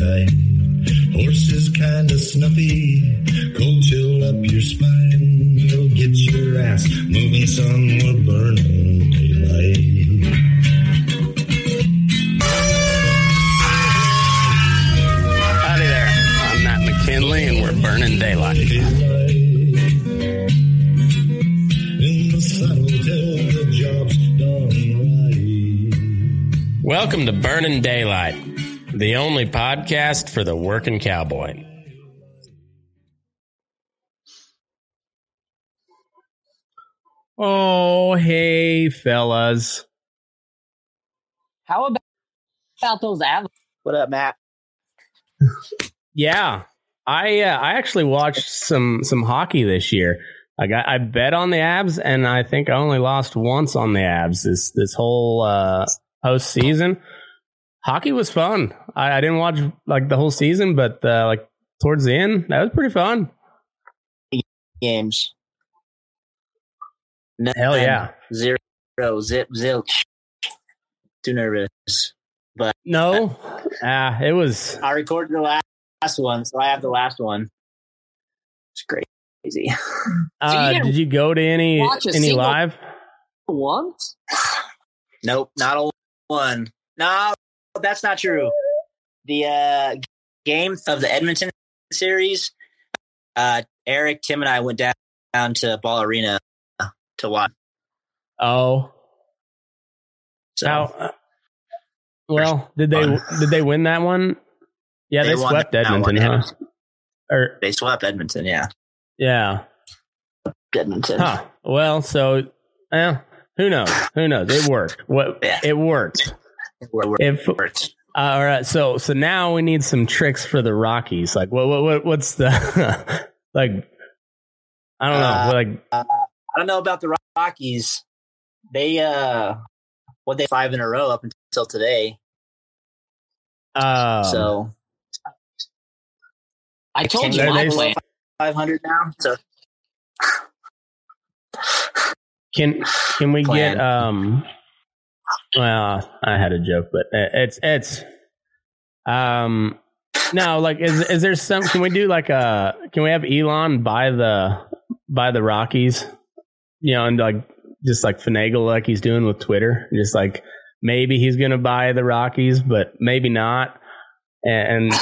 Cinch is. Horses kinda snuffy, cold chill up your spine. You'll get your ass moving, son. We're burning daylight. Howdy there. I'm Matt McKinley, and we're burning daylight. Welcome to Burning Daylight, the only podcast for the working cowboy. Oh, hey, fellas. How about, about those Avalanche? What up, Matt? Yeah, I uh, I actually watched some some hockey this year. I got I bet on the Abs, and I think I only lost once on the Abs this this whole uh, postseason. Hockey was fun. I, I didn't watch like the whole season, but uh, like towards the end, that was pretty fun. Games. None, Hell yeah! Zero, zip, zilch. Too nervous, but no. Ah, uh, it was. I recorded the last, last one, so I have the last one. It's great crazy. Uh, did you go to any any live? Once? Nope, not a one. No, that's not true. The uh, game of the Edmonton series, uh, Eric, Tim, and I went down, down to Ball Arena to watch. Oh, so How, uh, well, did they did they win that one? Yeah, they, they swept Edmonton, huh? Or They swept Edmonton. Yeah, yeah. Edmonton. Huh. Well, so eh, who knows? Who knows? It worked. What Yeah. it worked. We're- we're- If. Uh, all right, so so now we need some tricks for the Rockies. Like, what what, what what's the like? I don't know. Uh, like, I don't know about the Rockies. They uh, what they five in a row up until today. um, so I told you my plan. five hundred now. So can can we plan. get um? Well, I had a joke, but it's it's um. No, like, is is there some? Can we do like a? Can we have Elon buy the buy the Rockies? You know, and like just like finagle like he's doing with Twitter, just like maybe he's going to buy the Rockies, but maybe not. And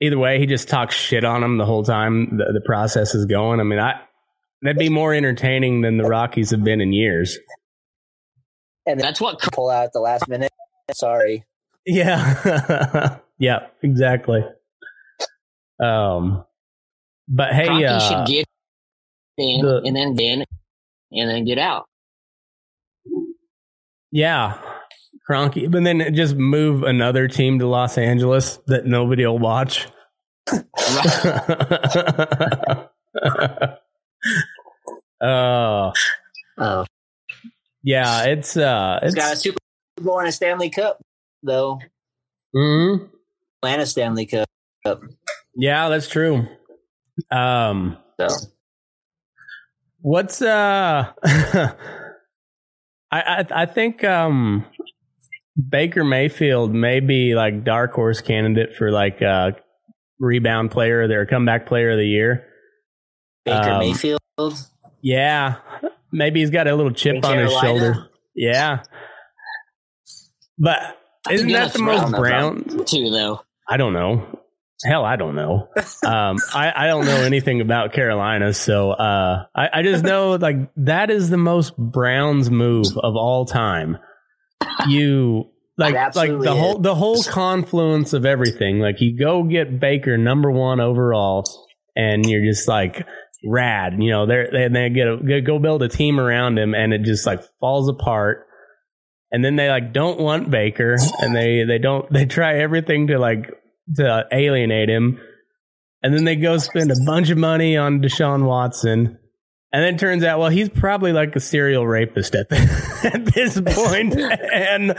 either way, he just talks shit on them the whole time the, the process is going. I mean, I that'd be more entertaining than the Rockies have been in years. And That's what pull out at the last minute. Sorry. Yeah, yeah, exactly. Um, but hey, Kroenke uh, should get in the- and then get in and then get out. yeah, Kroenke, but then just move another team to Los Angeles that nobody will watch. Oh, Oh, yeah, it's uh, he's got a Super Bowl and a Stanley Cup though. mhm. And a Stanley Cup. yeah, that's true. Um, So What's uh I, I I think um Baker Mayfield may be like dark horse candidate for like uh rebound player of their comeback player of the year. Baker Um, Mayfield. Yeah. Maybe he's got a little chip on his shoulder. Yeah. But isn't that the most brown Too though. I don't know. Hell, I don't know. Um, I, I don't know anything about Carolina, so uh, I, I just know like that is the most Browns move of all time. You like like the whole the whole confluence of everything. Like you go get Baker number one overall, and you're just like rad. You know they're, they they get a, go build a team around him, and it just like falls apart. And then they like don't want Baker, and they they don't they try everything to like to alienate him. And then they go spend a bunch of money on Deshaun Watson. And then it turns out, well, he's probably like a serial rapist at, the, at this point. and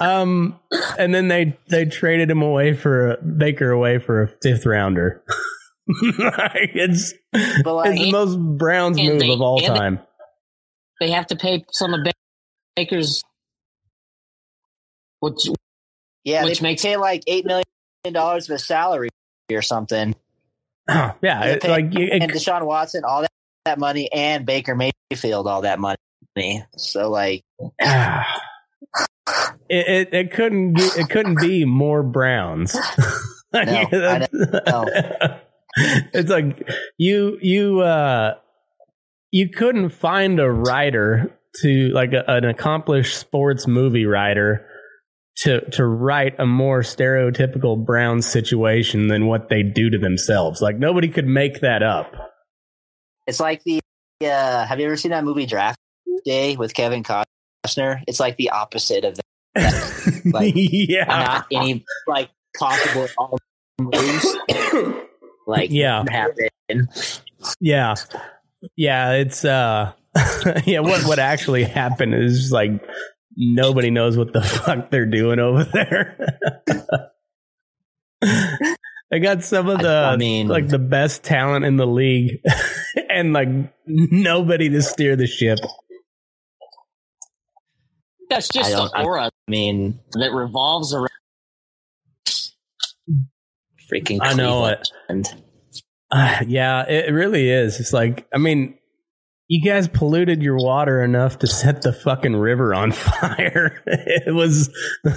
um, and then they they traded him away for Baker away for a fifth rounder. Like, it's But like, it's the most Browns move they- of all and they- time. They have to pay some of Ba- Baker's which yeah, which they makes- pay like eight million dollars of his salary or something. yeah, it, pay- like it, and Deshaun Watson all that, that money, and Baker Mayfield all that money. So like, it, it it couldn't be, it couldn't be more Browns. I know. it's like you you uh you couldn't find a writer to like a, an accomplished sports movie writer to to write a more stereotypical brown situation than what they do to themselves. Like nobody could make that up. it's like the. Uh, have you ever seen that movie Draft Day with Kevin Costner? It's like the opposite of that. Like, yeah. Not any like possible all moves. Like Yeah. happen. Yeah. Yeah, it's uh yeah, what what actually happened is like nobody knows what the fuck they're doing over there. I got some of the I- I mean- like the best talent in the league and like nobody to steer the ship. that's just don't- the I- aura I mean, that revolves around freaking. I know it. Cleveland. Uh, yeah, it really is. It's like I mean, you guys polluted your water enough to set the fucking river on fire. It was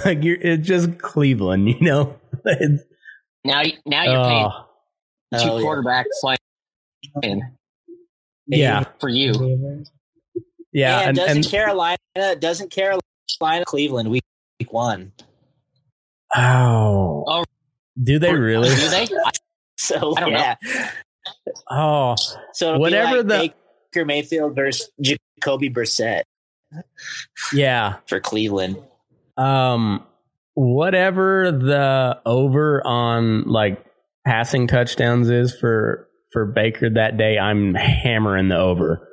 like you're it's just Cleveland, you know. It's- now now you're paying oh, two Oh, yeah. quarterbacks playing yeah, for you. yeah, and, and, doesn't and Carolina doesn't Carolina Cleveland week, week one? oh, Oh. Do they really? Do they? So I don't know. yeah. Oh, So Whatever like the- Baker Mayfield versus Jacoby Brissett yeah. for Cleveland. Um, whatever the over on like passing touchdowns is for for Baker that day, I'm hammering the over.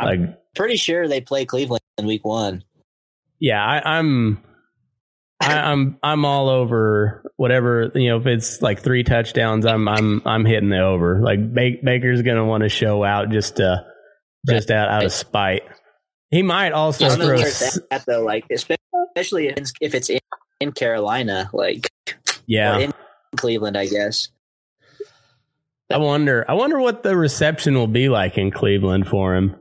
Like, Pretty sure they play Cleveland in week one. yeah, I, I'm. I, I'm I'm all over whatever you know. If it's like three touchdowns, I'm I'm I'm hitting the over. Like Baker's gonna want to show out just uh just out out of spite. He might also I throw. s- it's at though. Like especially if it's- if it's in, in Carolina, like Yeah, in Cleveland, I guess. I wonder. I wonder what the reception will be like in Cleveland for him.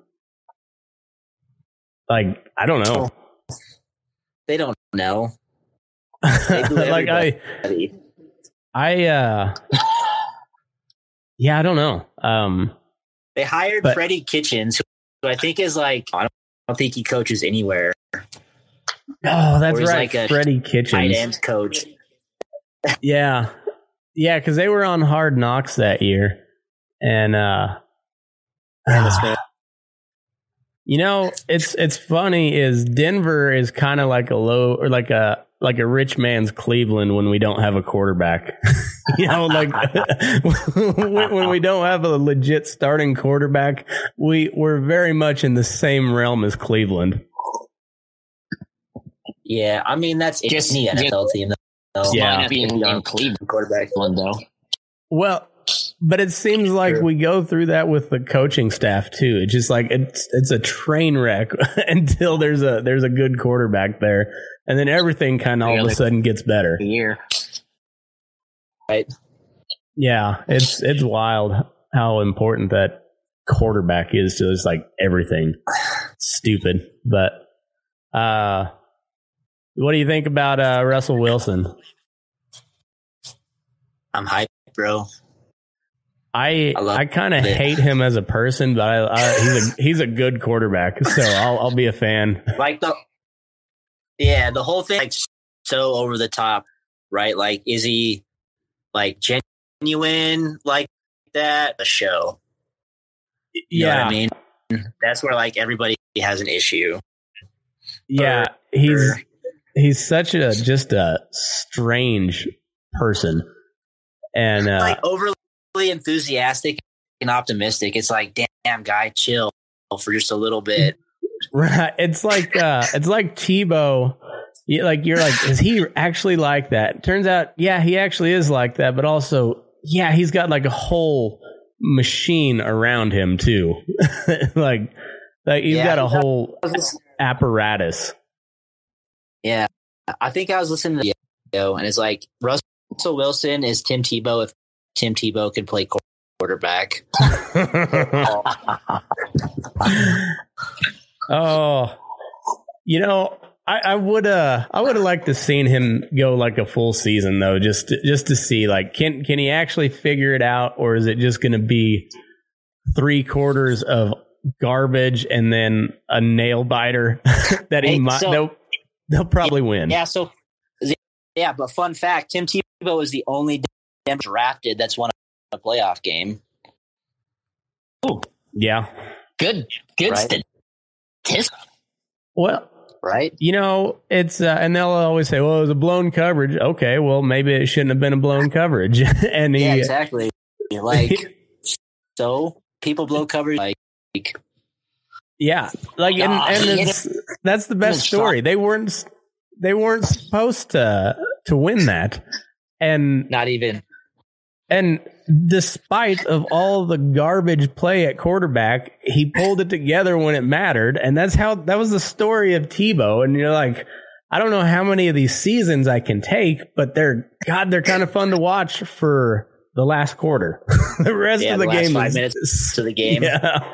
Like I don't know. They don't know. Like I. I, uh, yeah, I don't know. Um, They hired But- Freddie Kitchens, who I think is like I don't, I don't think he coaches anywhere. oh, that's right, like a Freddie Tight Kitchens. end coach. Yeah, yeah, because they were on Hard Knocks that year, and uh, you know, it's it's funny is Denver is kind of like a low or like a like a rich man's Cleveland when we don't have a quarterback. you know, like when, when we don't have a legit starting quarterback, we we're very much in the same realm as Cleveland. Yeah, I mean that's Just- any NFL team. Though. Yeah. Might be in, in Cleveland quarterback. One though. Well, but it seems like Sure. we go through that with the coaching staff too. It's just like it's it's a train wreck until there's a there's a good quarterback there, and then everything kind of all of a sudden gets better. A year. Right. Yeah, it's it's wild how important that quarterback is to just like everything. Stupid, but uh, what do you think about uh, Russell Wilson? I'm hyped, bro. I I I kind of hate him as a person, but I, I, he's a he's a good quarterback, so I'll I'll be a fan. Like the yeah, the whole thing like so over the top, right? Like, is he like genuine like that? A show. You know yeah, what I mean? That's where like everybody has an issue. yeah, he's he's such a just a strange person, and uh, like overly enthusiastic and optimistic. It's like, damn, guy, chill for just a little bit. Right. It's like uh it's like Tebow. You, like you're like, is he actually like that? Turns out, yeah, he actually is like that, but also, yeah, he's got like a whole machine around him too. like like he's Yeah. got a whole apparatus. Yeah, I think I was listening to the video, and it's like Russell Wilson is Tim Tebow if Tim Tebow could play quarterback. oh, you know, I, I would uh I would have liked to seen him go like a full season though, just to, just to see like can can he actually figure it out, or is it just going to be three quarters of garbage and then a nail biter that he Hey, might so- they'll they'll probably win. Yeah, so yeah, but fun fact: Tim Tebow is the only Denver drafted that's won a playoff game. Oh yeah. Good, good Right. Statistic. Well, Right? you know, it's uh, and they'll always say, "Well, it was a blown coverage." Okay, well, maybe it shouldn't have been a blown coverage. and he, Yeah, exactly. Like, so people blow coverage. Like, Yeah, like and, and it's, that's the best story. They weren't they weren't supposed to to win that, and not even. and despite of all the garbage play at quarterback, he pulled it together when it mattered, and that's how that was the story of Tebow. And you're like, I don't know how many of these seasons I can take, but they're God, they're kind of fun to watch for the last quarter. the rest Yeah, of the, the game five is- minutes to the game. Yeah.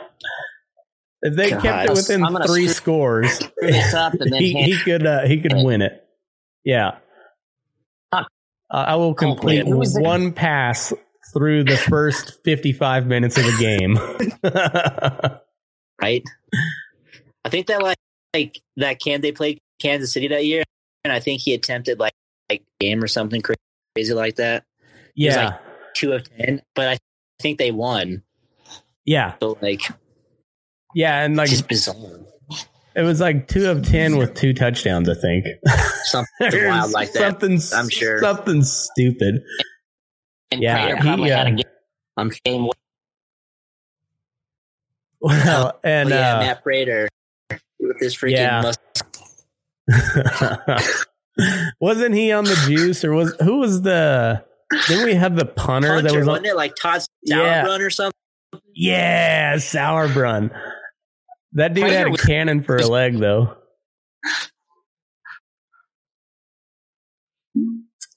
If they God. kept it within three screw- scores, Screw this up and then he, he could uh, he could win it. Yeah. Uh, I will complete Who was it? one pass through the first 55 minutes of the game. right? I think that like like that can they played Kansas City that year, and I think he attempted like like game or something crazy like that. yeah. like- two of ten, but I think they won. Yeah, So like, yeah, and like just bizarre. it was like two of ten with two touchdowns. I think Something wild like that. Something, I'm sure. something stupid. And Yeah, Prater he, probably had uh, a game- I'm game. Well, and oh, yeah, uh, Matt Prater with this freaking Yeah. must- wasn't he on the juice or was who was the? Didn't we have the punter, punter, that was on? it like Todd Yeah. Or something? Yeah, Sauerbrun. That dude Prater had a was- cannon for a leg, though.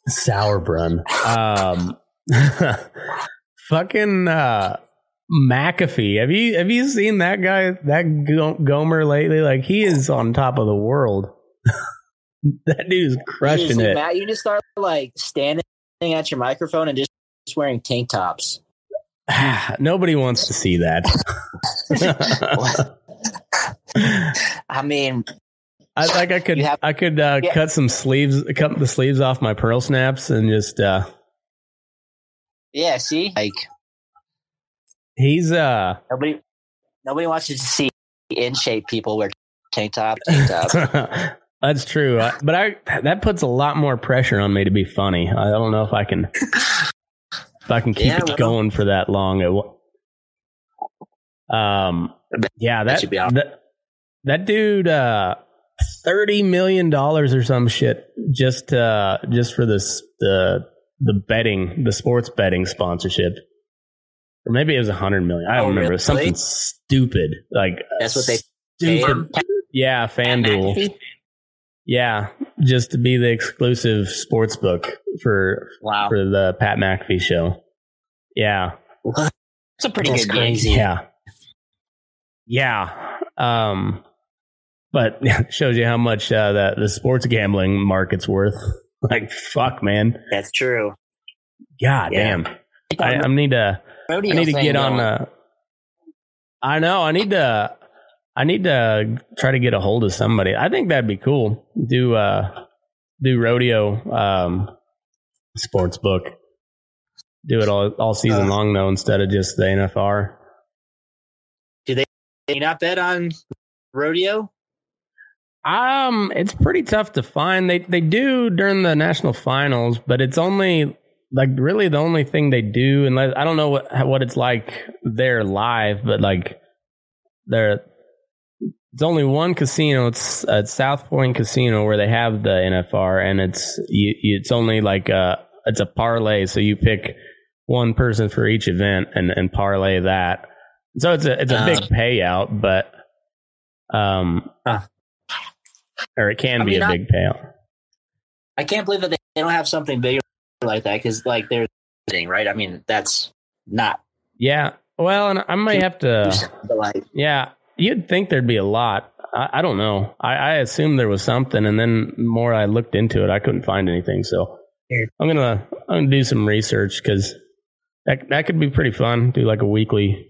Sauerbrun. Um, fucking uh, McAfee. Have you have you seen that guy? That Go- Gomer lately? Like he is on top of the world. that dude's crushing it. Matt, you just start like standing at your microphone and just wearing tank tops. Nobody wants to see that. I mean, I like I could have- I could uh, Yeah. cut some sleeves cut the sleeves off my pearl snaps and just uh yeah. See, like he's uh nobody, nobody wants to see in shape people wear tank top, tank top. that's true I, but I that puts a lot more pressure on me to be funny I don't know if I can if I can keep Yeah, it well. going for that long It um yeah that should be all- that, that dude uh 30 million dollars or some shit just uh just for this the the betting the sports betting sponsorship or maybe it was a hundred million i don't Oh, remember It was something stupid like That's what they stupid him? yeah fanduel yeah just to be the exclusive sports book for Wow, for the pat mcafee show yeah it's a pretty That's good crazy. game. yeah. Yeah. Um, but it shows you how much uh, that the sports gambling market's worth. Like, fuck, man. That's true. God Yeah. damn. I, I need to. I need to get on. Uh, I know. I need to. I need to try to get a hold of somebody. I think that'd be cool. Do uh, do rodeo um, sports book. Do it all all season Uh. long though, instead of just the NFR. Can you not bet on rodeo? Um, it's pretty tough to find. They they do during the national finals, but it's only like really the only thing they do. Unless I don't know what what it's like there live, but like there, it's only one casino. It's at South Point Casino where they have the NFR, and it's you, it's only like a it's a parlay. So you pick one person for each event and and parlay that. So it's a it's a Uh. big payout, but um, Huh. Or it can I be mean, a big payout. I can't believe that they they don't have something bigger like that because like they're right? I mean, that's not. Yeah. Well, and I might have to. Like, Yeah, you'd think there'd be a lot. I, I don't know. I, I assumed there was something, and then the more I looked into it, I couldn't find anything. So. I'm gonna I'm gonna do some research because that that could be pretty fun. Do like a weekly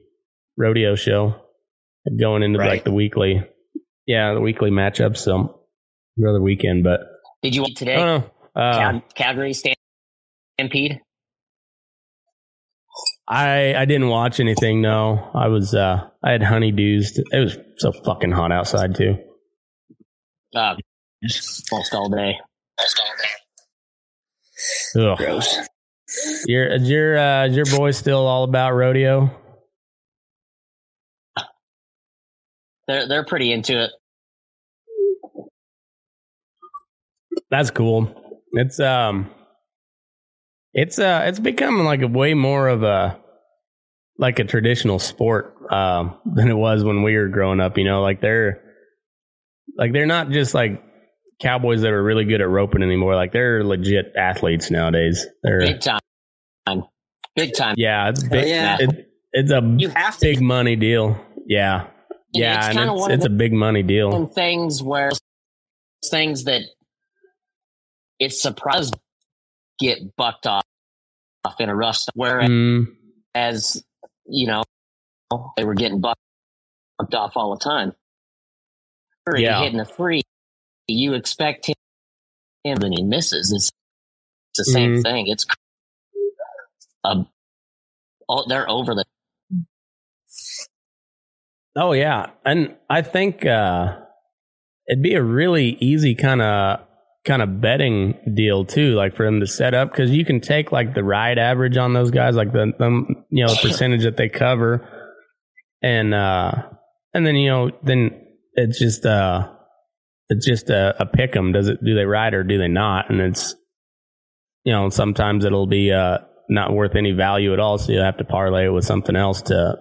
rodeo show, going into Right. like the weekly, yeah, the weekly matchups. So another weekend, but Did you today? Uh, Cal- Calgary Stampede. I I didn't watch anything. No, I was uh I had honeydews. It was so fucking hot outside too. Uh, almost all day. Ugh. gross. Your is your uh, is your boy still all about rodeo? They're they're pretty into it. That's cool. It's um, it's uh, it's becoming like a way more of a like a traditional sport um than it was when we were growing up. You know, like they're like they're not just like cowboys that are really good at roping anymore. Like they're legit athletes nowadays. They're Big time. Big time. yeah, it's big. yeah. It, it's a You have to. big money deal. Yeah, yeah, it's and it's, it's a big money deal. Things where things that it's surprised get bucked off off in a rush. Whereas Mm, you know they were getting bucked off all the time. Yeah. hitting a three, you expect him, him and he misses. It's, it's the same Mhm. thing. It's a oh, they're over the. Oh yeah, and I think uh, it'd be a really easy kind of kind of betting deal too, like for them to set up because you can take like the ride average on those guys, like the, the you know percentage that they cover, and uh, and then you know then it's just uh it's just a, a pick 'em. Does it do they ride or do they not? And it's you know sometimes it'll be uh not worth any value at all, so you have to parlay it with something else to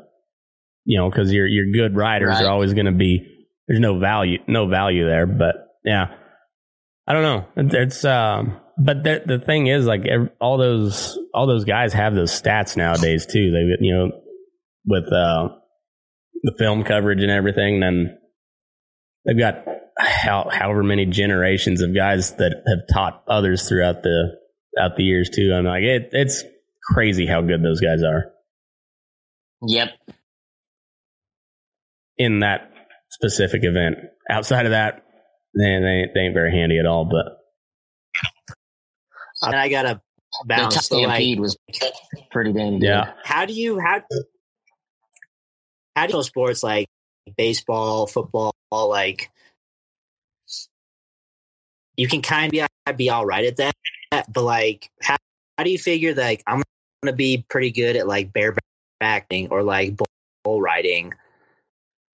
you know because your your good riders Right. are always going to be there's no value no value there, but yeah. I don't know. It- It's um, but the the thing is, like ev all those all those guys have those stats nowadays too. They you know with uh the film coverage and everything, then they've got how, however many generations of guys that have taught others throughout the throughout the years too. I'm like it, it's crazy how good those guys are Yep. in that specific event. Outside of that, they they, they ain't very handy at all. But And I gotta The bounce. So, like, stampede was pretty dang good. yeah, how do you how how do you know sports like baseball, football, like you can kind of be, be all right at that, but like how, how do you figure that like I'm gonna be pretty good at like barebacking or like bull, bull riding?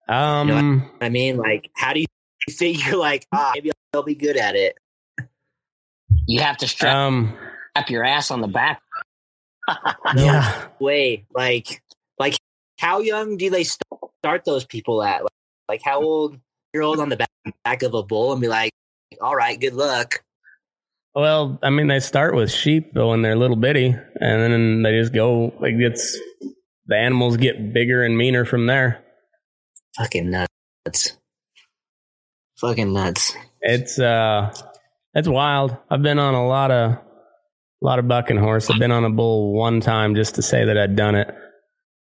um, I mean, like how do you figure like ah maybe I'll be good at it? You have to strap um, your ass on the back. yeah. Way like like how young do they start those people at? Like, like how old you're old on the back, back of a bull and be like, all right, good luck. Well, I mean, they start with sheep though when they're little bitty, and then they just go. It gets the animals get bigger and meaner from there. Fucking nuts. Fucking nuts. It's uh, it's wild. I've been on a lot of, a lot of bucking horse. I've been on a bull one time just to say that I'd done it.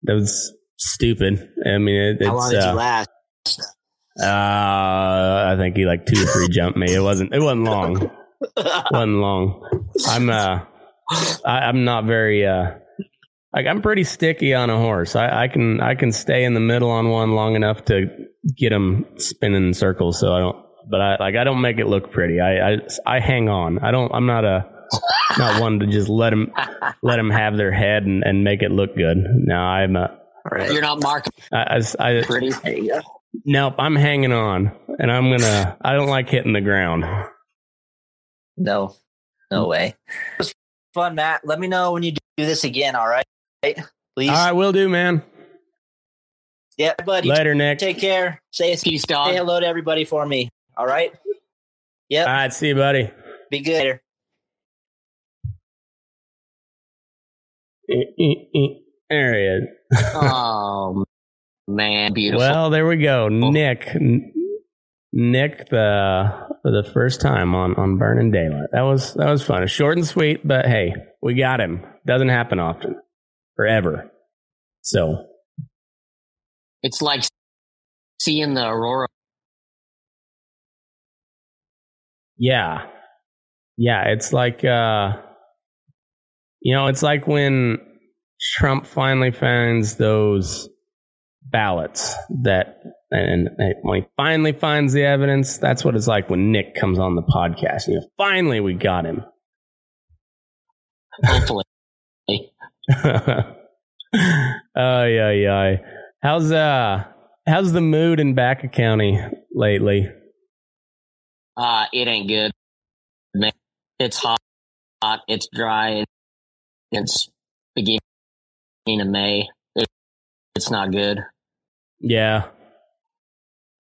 That was stupid. I mean, it, it's How long did uh, you last? uh, I think he like two or three jumped me. It wasn't. It wasn't long. wasn't long. I'm uh, I, I'm not very uh, like I'm pretty sticky on a horse. I, I can I can stay in the middle on one long enough to get him spinning in circles. So I don't. But I like I don't make it look pretty. I I, I hang on. I don't. I'm not a not one to just let him let him have their head and, and make it look good. No, I'm a. You're not marking I, I, I, pretty. There you go. nope, I'm hanging on, and I'm gonna. I don't like hitting the ground. No, no way. It was fun, Matt. Let me know when you do this again. All right, please. All right, will do, man. Yeah, buddy. Later, Nick. Take care. Say Peace, say hello to everybody for me. All right. Yep. All right, see you, buddy. Be good. Later. Eh, eh, eh. There he is. Oh man, beautiful. Well, there we go. Nick. Nick the for the first time on on Burning Daylight. That was that was fun. Short and sweet, but hey, we got him. Doesn't happen often. Forever. So it's like seeing the aurora. yeah. Yeah, it's like uh you know, it's like when Trump finally finds those ballots that and, and when he finally finds the evidence, that's what it's like when Nick comes on the podcast. You know, finally we got him. Hopefully, oh yeah, yeah. How's uh how's the mood in Baca County lately? uh, it ain't good. Man, it's hot. hot it's dry. It's beginning of May. It, it's not good. Yeah.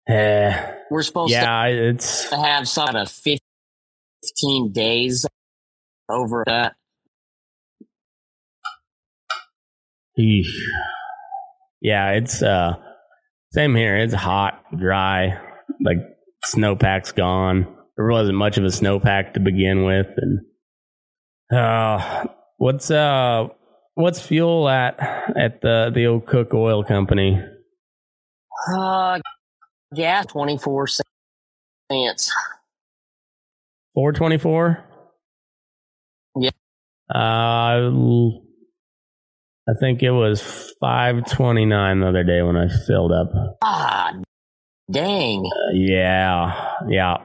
Eh, We're supposed yeah, it's to have some of 15 days over that. Eesh. Yeah, it's uh same here. It's hot, dry, like snowpack's gone. There wasn't much of a snowpack to begin with and uh what's uh what's fuel at at the the old Cook Oil Company? Uh, yeah, 24 cents. 424? Yeah. Uh I think it was five twenty nine the other day when I filled up. Ah, dang. Uh, yeah, yeah,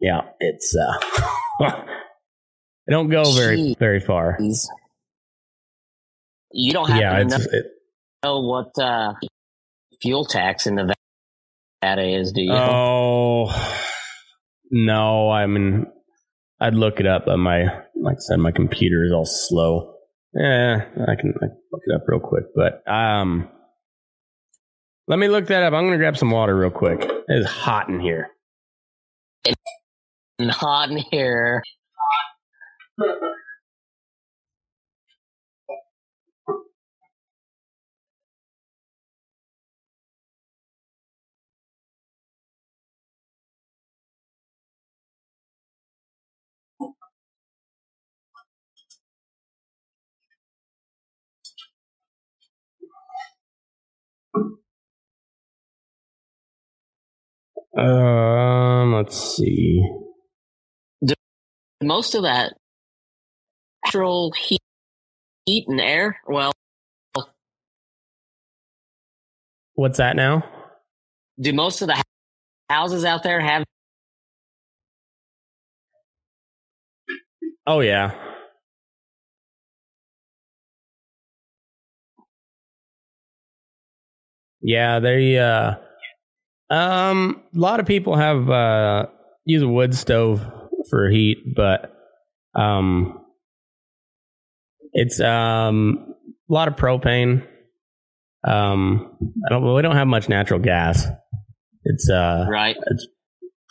yeah. It's uh, I don't go very Jeez. very far. You don't have Yeah, to know, it, know what uh, fuel tax in Nevada is, do you? oh no. I mean, I'd look it up, but my like I said, my computer is all slow. Yeah, I can like, look it up real quick, but um. Let me look that up. I'm going to grab some water real quick. It is hot in here. It's hot in here. Um, let's see. Most of that natural heat, heat and air. Well, What's that now? do most of the houses out there have? Oh yeah. Yeah, they uh um a lot of people have uh use a wood stove for heat, but um it's um a lot of propane. Um I don't we don't have much natural gas. It's uh Right,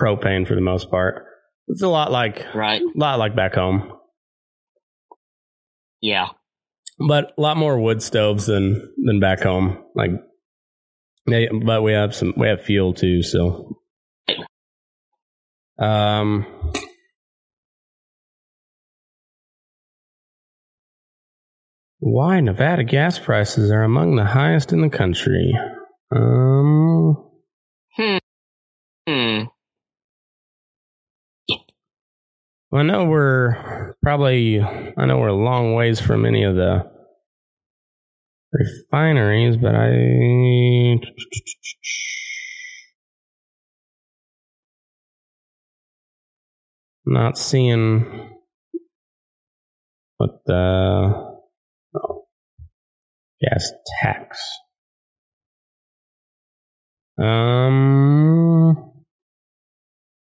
propane for the most part. It's a lot like right. a lot like back home. Yeah. but a lot more wood stoves than than back home. Like, they, but we have some we have fuel too. So, um, why Nevada gas prices are among the highest in the country? Um, Hmm. Hmm. I know we're probably I know we're a long ways from any of the refineries, but I not seeing what the oh, gas tax. Um,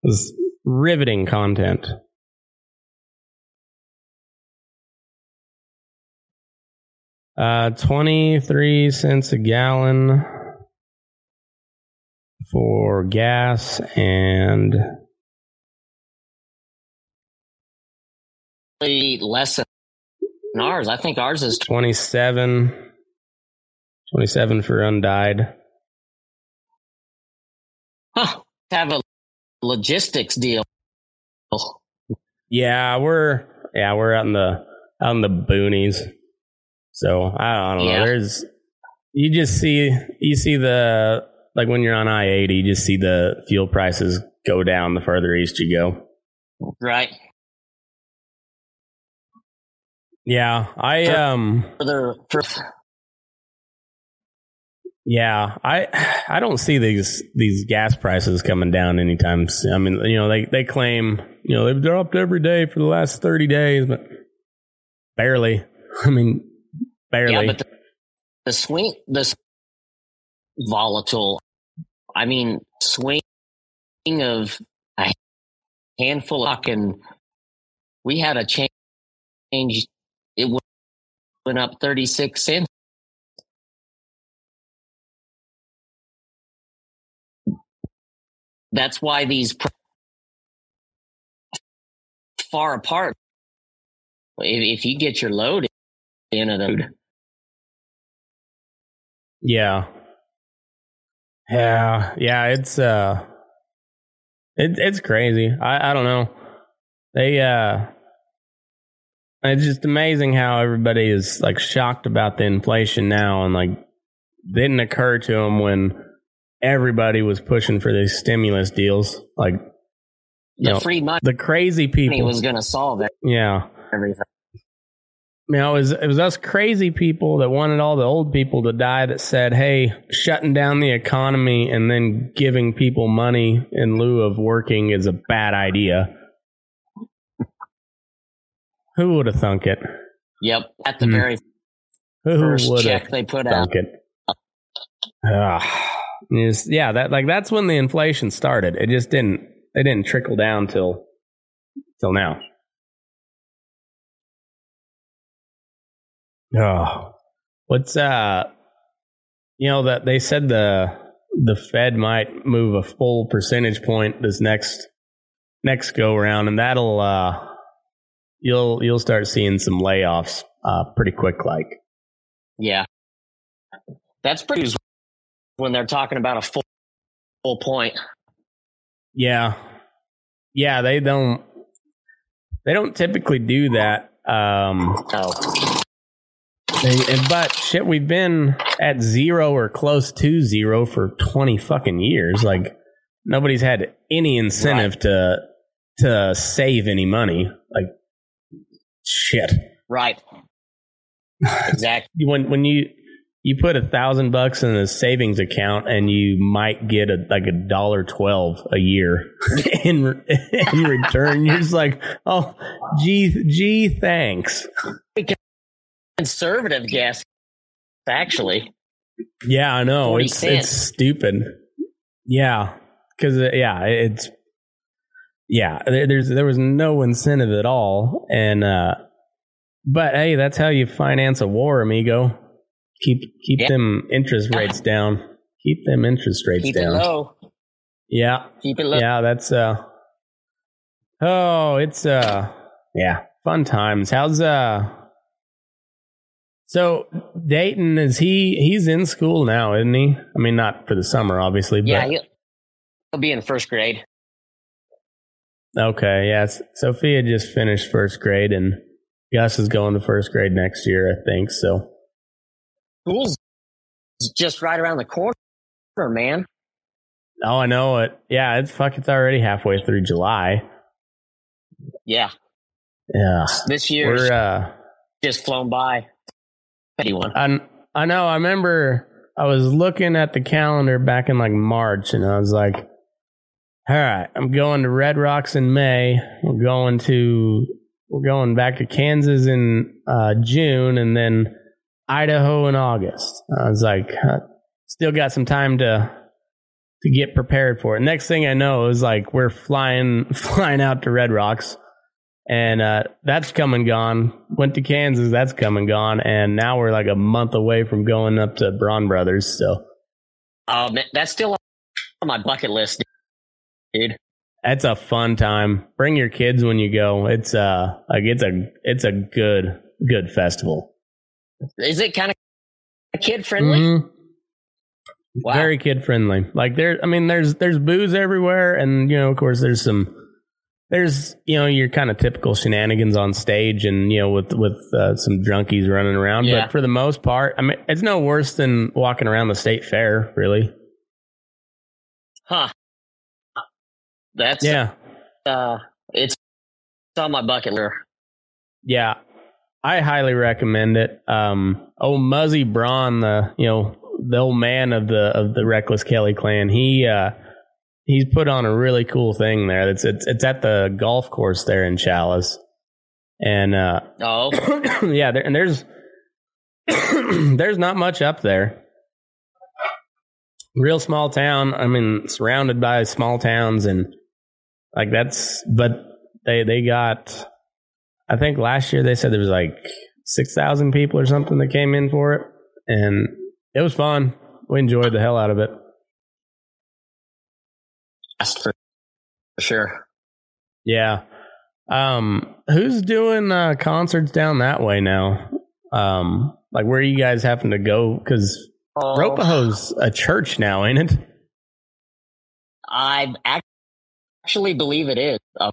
this riveting content. Uh, 23 cents a gallon for gas and Less than ours. I think ours is 27 27 for undyed. huh, have a logistics deal. Yeah, we're yeah, we're out in the out in the boonies. So I, don't Yeah. know. There's you just see you see the like when you're on I eighty, you just see the fuel prices go down the further east you go. Right. Yeah, I um Further, for, Yeah, I I don't see these these gas prices coming down anytime soon. I mean, you know, they they claim you know they've dropped every day for the last thirty days, but barely. I mean, barely. yeah, but the, the swing, the volatile. I mean, swing of a handful of fucking. We had a change. It went- up thirty six cents. That's why these far apart. If, if you get your load in at a yeah, yeah, yeah. It's uh, it, it's crazy. I I don't know. They uh, it's just amazing how everybody is like shocked about the inflation now, and like didn't occur to them when everybody was pushing for these stimulus deals. Like you the know, free money the crazy people. was going to solve it. yeah, everything. You know, it was, it was us crazy people that wanted all the old people to die that said, hey, shutting down the economy and then giving people money in lieu of working is a bad idea. Who would have thunk it? Yep. At the Hmm. very Who first check they put out. it? Yes, yeah, that like that's when the inflation started. It just didn't it didn't trickle down till till now. Oh, what's uh, you know that they said the the Fed might move a full percentage point this next next go around, and that'll uh, you'll you'll start seeing some layoffs uh pretty quick, like. Yeah. That's pretty when they're talking about a full full point. Yeah. Yeah, they don't they don't typically do that. Um Oh. But shit, we've been at zero or close to zero for 20 fucking years. Like nobody's had any incentive to to save any money. Like shit. Right. Exactly. When when you you put a thousand bucks in a savings account and you might get a like a dollar twelve a year in in return. You're just like, oh, gee, gee, thanks. Conservative guess, actually. Yeah, I know it's cents. it's stupid. Yeah, because yeah, it's yeah. There, there's there was no incentive at all, and uh but hey, that's how you finance a war, amigo. Keep keep Yeah. them interest rates down. Keep them interest rates Keep it down. low. Yeah, Keep it low. yeah. That's uh. Oh, it's uh. Yeah, fun times. How's uh. So Dayton is he? He's in school now, isn't he? I mean, not for the summer, obviously. But, Yeah, he'll, he'll be in first grade. Okay. Yes. Sophia just finished first grade, and Gus is going to first grade next year, I think. So. School's just right around the corner, man. Oh, I know it. Yeah, it's fuck. It's already halfway through July. Yeah, Yeah. this year's We're uh. just flown by. Petty one. I I know. I remember I was looking at the calendar back in like March, and I was like, "All right, I'm going to Red Rocks in May. We're going to we're going back to Kansas in uh, June, and then Idaho in August." I was like, uh, "Still got some time to." To get prepared for it. Next thing I know is like we're flying flying out to Red Rocks and uh, that's come and gone. Went to Kansas, that's come and gone, and now we're like a month away from going up to Braun Brothers. So Oh, man, that's still on my bucket list, dude. that's a fun time. Bring your kids when you go. It's uh like it's a it's a good good festival. Is it kind of kid friendly? Mhm. Wow. Very kid friendly. Like there, I mean, there's there's booze everywhere, and you know, of course, there's some there's you know your kind of typical shenanigans on stage, and you know with with uh, some drunkies running around. Yeah. But for the most part, I mean, it's no worse than walking around the state fair, really. Huh. That's Yeah, uh, it's on my bucket list. yeah, I highly recommend it. Um, oh, Muzzy Braun, the you know the old man of the of the Reckless Kelly clan, he uh, he's put on a really cool thing there. It's it's it's at the golf course there in Challis, and uh, Oh, yeah, there, and there's there's not much up there. Real small town. I mean, surrounded by small towns, and like that's. But they they got. I think last year they said there was like six thousand people or something that came in for it, and it was fun. We enjoyed the hell out of it. For sure. Yeah. Um, who's doing uh, concerts down that way now? Um, like where you guys happen to go? Because Oh, Ropahoe's a church now, ain't it? I ac- actually believe it is a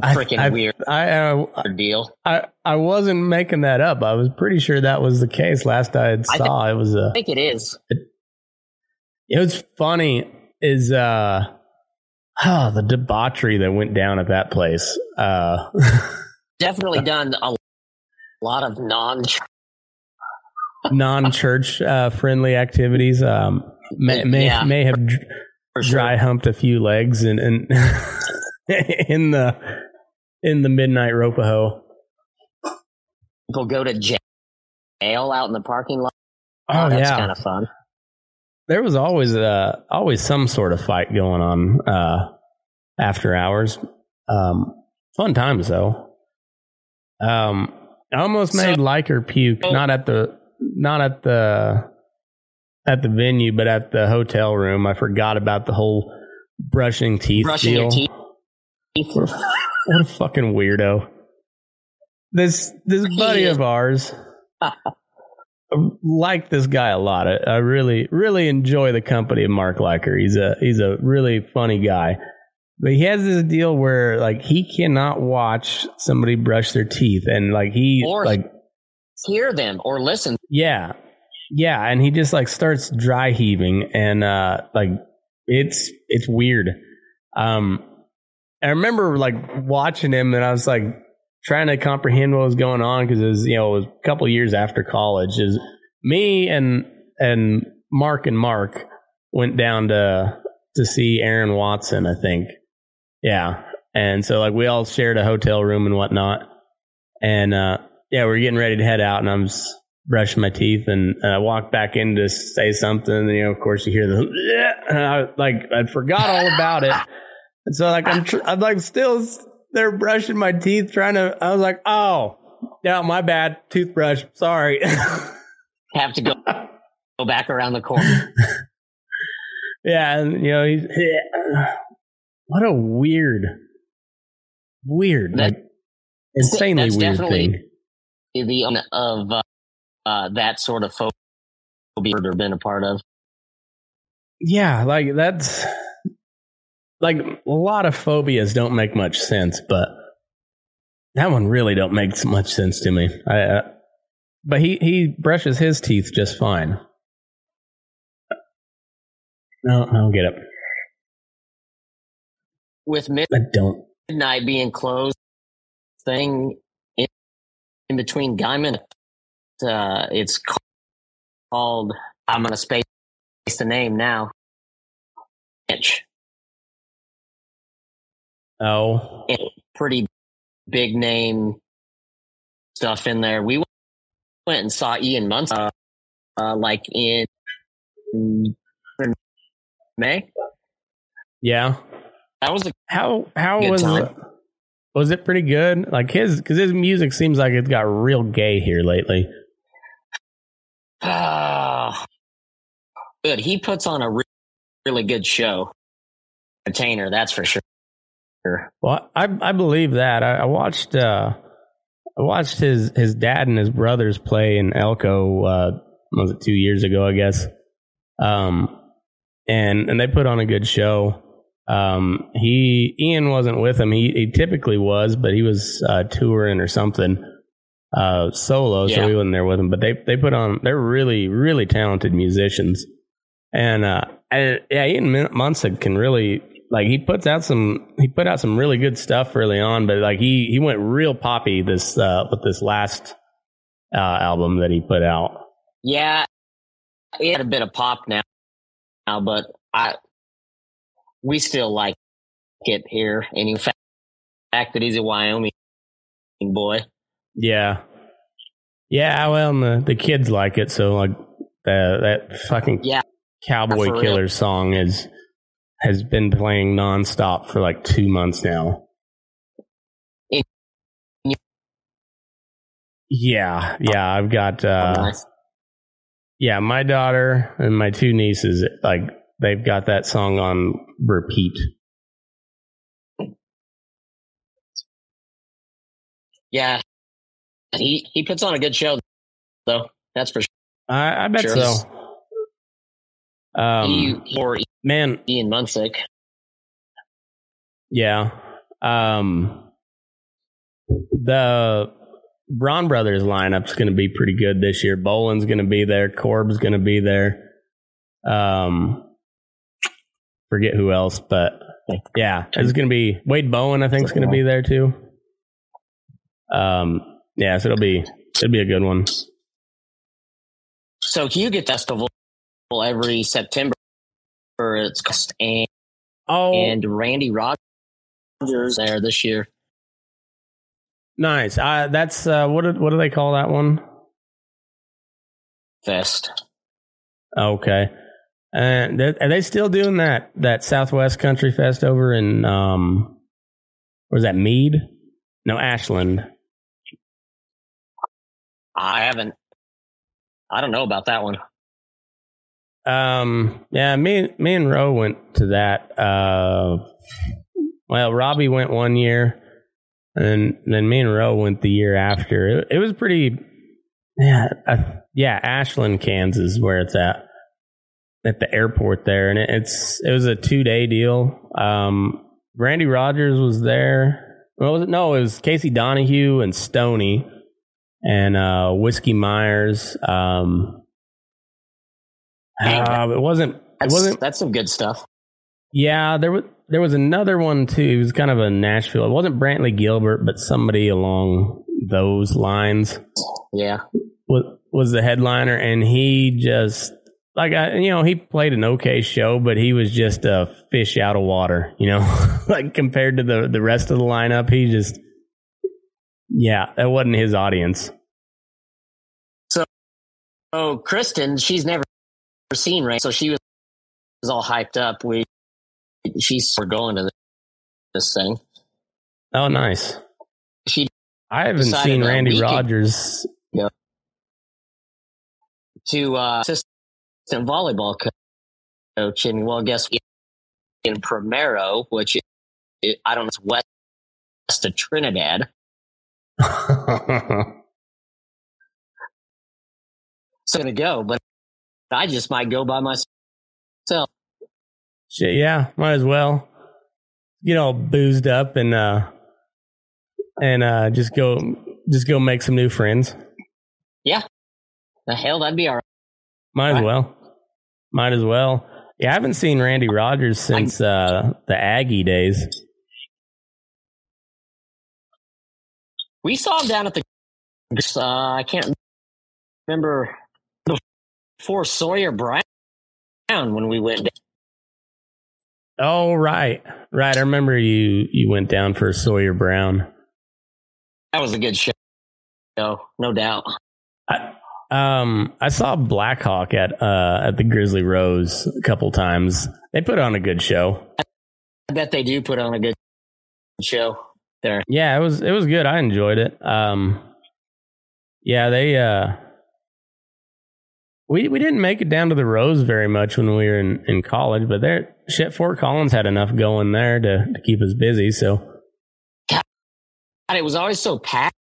freaking weird I, uh, deal. I I wasn't making that up. I was pretty sure that was the case last I had I saw. it was a. I think it is. It was funny. Is uh, oh, the debauchery that went down at that place. Uh, Definitely done a lot of non non-church uh, friendly activities. Um, may may, Yeah. may have sure. dry humped a few legs and, and in the in the midnight ropaho. People go to jail out in the parking lot. Oh that's yeah, kind of fun. There was always uh always some sort of fight going on uh after hours. Um, fun times though. Um, I almost So- made Liker puke, not at the not at the at the venue, but at the hotel room. I forgot about the whole brushing teeth Brushing deal. your teeth. What a, what a fucking weirdo. This this buddy of ours like this guy a lot. I, I really really enjoy the company of Mark Liker. He's a he's a really funny guy. But he has this deal where like he cannot watch somebody brush their teeth and like he Or- like Hear them or listen. yeah. Yeah, and he just like starts dry heaving and uh like it's it's weird. Um I remember like watching him and I was like trying to comprehend what was going on because it was you know it was a couple years after college is me and and Mark and Mark went down to to see Aaron Watson I think. Yeah. And so like we all shared a hotel room and whatnot. And uh yeah we are getting ready to head out and I'm just brushing my teeth and, and I walked back in to say something and you know of course you hear the and I like I forgot all about it. And so like I'm tr- I'm like still there brushing my teeth trying to I was like oh yeah my bad toothbrush sorry Have to go go back around the corner. yeah and you know he's what a weird weird That- like insanely that's weird definitely- thing the of uh, uh, that sort of phobia or been a part of. yeah like that's like a lot of phobias don't make much sense but that one really don't make much sense to me I, uh, but he he brushes his teeth just fine no i don't get it With i don't midnight being closed, thing in, in between Guymon, uh, it's called. I'm gonna space the name now. Inch. Oh pretty big name stuff in there. We went and saw Ian Munsick, uh, uh, like in May. yeah That was a how how was time. was it pretty good like his because his music seems like it's got real gay here lately ah, good. He puts on a re- really good show. Entertainer, that's for sure. Well, I I believe that. I, I watched uh I watched his his dad and his brothers play in Elko uh was it 2 years ago, I guess. Um and and they put on a good show. Um he Ian wasn't with him. He he typically was, but he was uh touring or something uh solo, so Yeah. he wasn't there with him, but they they put on they're really really talented musicians. And uh and, yeah, Ian Munsick can really like he puts out some he put out some really good stuff early on, but like he he went real poppy this uh with this last uh album that he put out. Yeah, he had a bit of pop now, now but I we still like it here. And in fact, fact that he's a Wyoming boy. Yeah. Yeah, well and the, the kids like it, so like the, that fucking Yeah, Cowboy for real. Killer song is has been playing nonstop for like two months now. Yeah, yeah, I've got uh nice. Yeah, my daughter and my two nieces, like they've got that song on repeat. Yeah, he he puts on a good show, though. That's for sure. I, I bet Sure. so. Um, or man, Ian Munsick. yeah. Um, the Braun Brothers lineup's going to be pretty good this year. Bolin's going to be there. Corb's going to be there. Um, forget who else, but yeah, it's going to be Wade Bowen. I think is going to be there too. Um, yeah, so it'll be it'll be a good one. So you get festival every September. It's and Oh, and Randy Rogers there this year. nice. Uh, that's uh, what do, what do they call that one? Fest. Okay. And they're- they still doing that that Southwest Country Fest over in um, was that Mead? No, Ashland. I haven't. I don't know about that one. Um, yeah, me me and Ro went to that. Uh, well, Robbie went one year, and then me and Ro went the year after. It, it was pretty. Yeah, uh, yeah, Ashland, Kansas, where it's at at the airport there, and it, it's it was a two day deal. Um, Randy Rogers was there. What was it? No, it was Casey Donahew and Stony and uh, Whiskey Myers. Um. Uh, it wasn't. It That's, wasn't. that's some good stuff. Yeah, there was there was another one too. It was kind of a Nashville. It wasn't Brantley Gilbert, but somebody along those lines Yeah. was was the headliner, and he just like I, you know he played an okay show, but he was just a fish out of water. You know, like compared to the the rest of the lineup, he just yeah, that wasn't his audience. So, oh, Kristen, she's never seen Randy, so she was, was all hyped up. We she's we're going to this thing. Oh, nice. She I haven't seen Randy we could- Rogers. to uh, assistant volleyball coach, and well, guess what? in Primero, which is, I don't know, it's west of Trinidad. So I'm gonna go, but I just might go by myself. Shit, yeah, might as well. Get all boozed up and uh and uh just go just go make some new friends. Yeah, the hell, that'd be all right. Might as Right. well. Might as well. Yeah, I haven't seen Randy Rogers since uh the Aggie days. We saw him down at the. Uh, I can't remember before Sawyer Brown when we went. Down. Oh right. Right. I remember you you went down for Sawyer Brown. That was a good show, no, no doubt. I, um I saw Blackhawk at uh at the Grizzly Rose a couple times. They put on a good show. I bet they do put on a good show there. Yeah, it was it was good. I enjoyed it. Um yeah, they uh we we didn't make it down to the Rose very much when we were in, in college, but there shit Fort Collins had enough going there to, to keep us busy, so God, it was always so packed.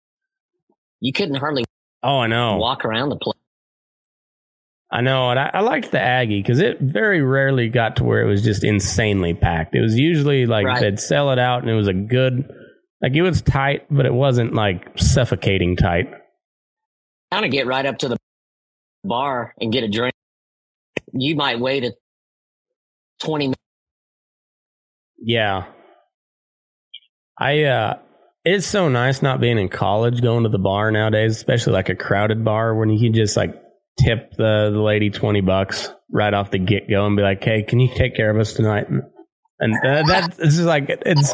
You couldn't hardly Oh, I know. walk around the place. I know, and I, I liked the Aggie because it very rarely got to where it was just insanely packed. It was usually like Right. they'd sell it out, and it was a good, like it was tight, but it wasn't like suffocating tight. Kind of get right up to the bar and get a drink. You might wait a twenty minutes. Yeah. I uh it's so nice not being in college going to the bar nowadays, especially like a crowded bar when you can just like tip the, the lady 20 bucks right off the get go and be like, "Hey, can you take care of us tonight?" And uh, that it's just like it's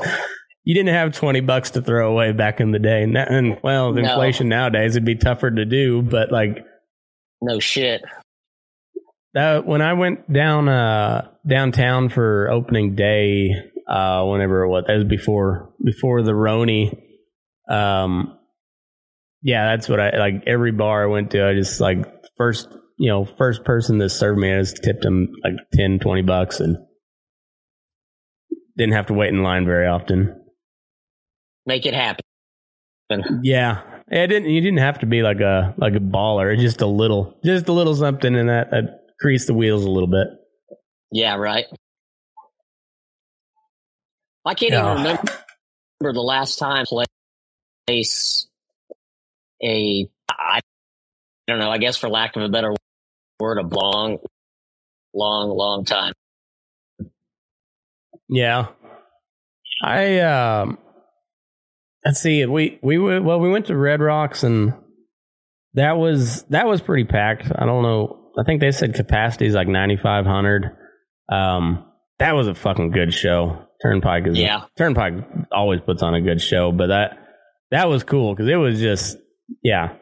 you didn't have 20 bucks to throw away back in the day. And, that- and well, the No. inflation nowadays it'd be tougher to do, but like No shit. that when I went down uh downtown for opening day, uh whenever it was that was before before the Roni. Um yeah, that's what I like every bar I went to, I just like first you know, first person that served me, I just tipped them like 10, 20 bucks and didn't have to wait in line very often. Make it happen. Yeah. It didn't you didn't have to be like a like a baller, just a little just a little something and that, that greased the wheels a little bit. Yeah, right. I can't Yeah. even remember the last time I place a I don't know, I guess for lack of a better word, a long, long, long time. Yeah. I um let's see we we went well we went to Red Rocks and That was that was pretty packed. I don't know. I think they said capacity is like ninety five hundred. Um, that was a fucking good show. Turnpike is Yeah. Turnpike always puts on a good show, but that that was cool because it was just yeah.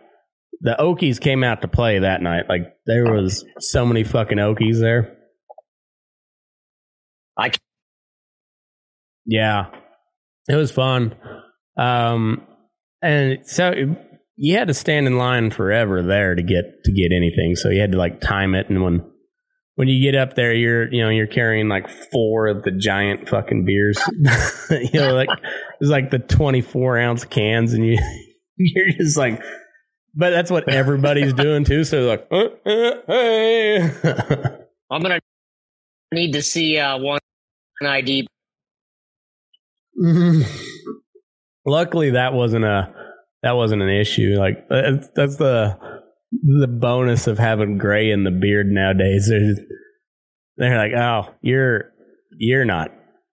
The Okies came out to play that night. Like there was so many fucking Okies there. I Yeah, it was fun. Um, and so you had to stand in line forever there to get to get anything. So you had to like time it, and when when you get up there, you're you know you're carrying like four of the giant fucking beers. you know, like it's like the twenty four ounce cans, and you you're just like. But that's what everybody's doing too. So like, uh, uh, hey. I'm gonna need to see uh, one ID. Luckily, that wasn't a that wasn't an issue. Like that's, that's the the bonus of having gray in the beard nowadays. They're, they're like, oh, you're you're not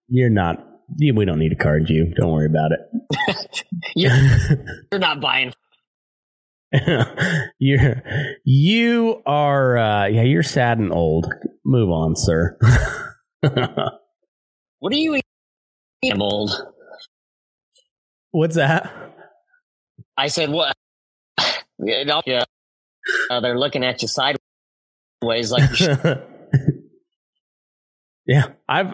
you're not. We don't need to card you. Don't worry about You're, it. you're not buying. you're you are uh, yeah. You're sad and old. Move on, sir. What are you eating? I'm old. What's that? I said, what? Know, yeah. Uh, they're looking at you sideways like yeah, I've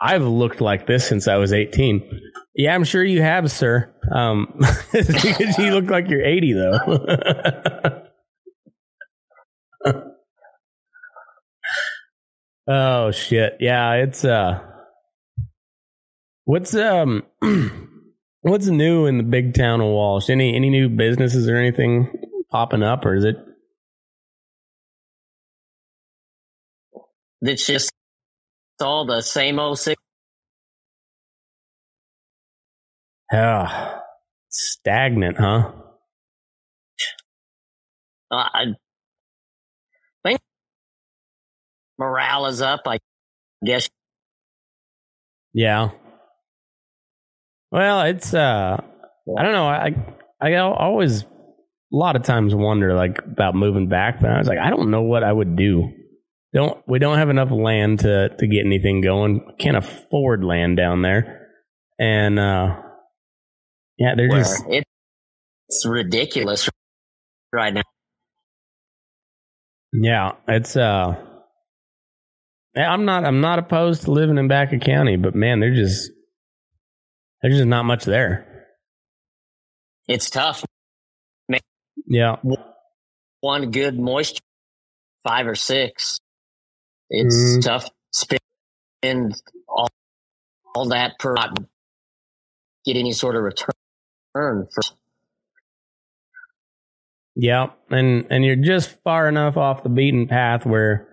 I've looked like this since I was 18. Yeah, I'm sure you have, sir. Um, because you look like you're 80 though. oh shit. Yeah, it's uh What's um what's new in the big town of Walsh? Any any new businesses or anything popping up or is it it's just all the same old six. ah, stagnant, huh? Uh, I think morale is up. I guess Yeah. Well, it's uh I don't know. I I always a lot of times wonder like about moving back, but I was like I don't know what I would do. Don't we don't have enough land to to get anything going. Can't afford land down there. And uh yeah, they're where just it's ridiculous right now. yeah, it's uh I'm not I'm not opposed to living in Baca County, but man, they're just there's just not much there. It's tough. Yeah. One good moisture, five or six. It's Mm. tough. to Spend all, all that per not get any sort of return for. Yeah, and and you're just far enough off the beaten path where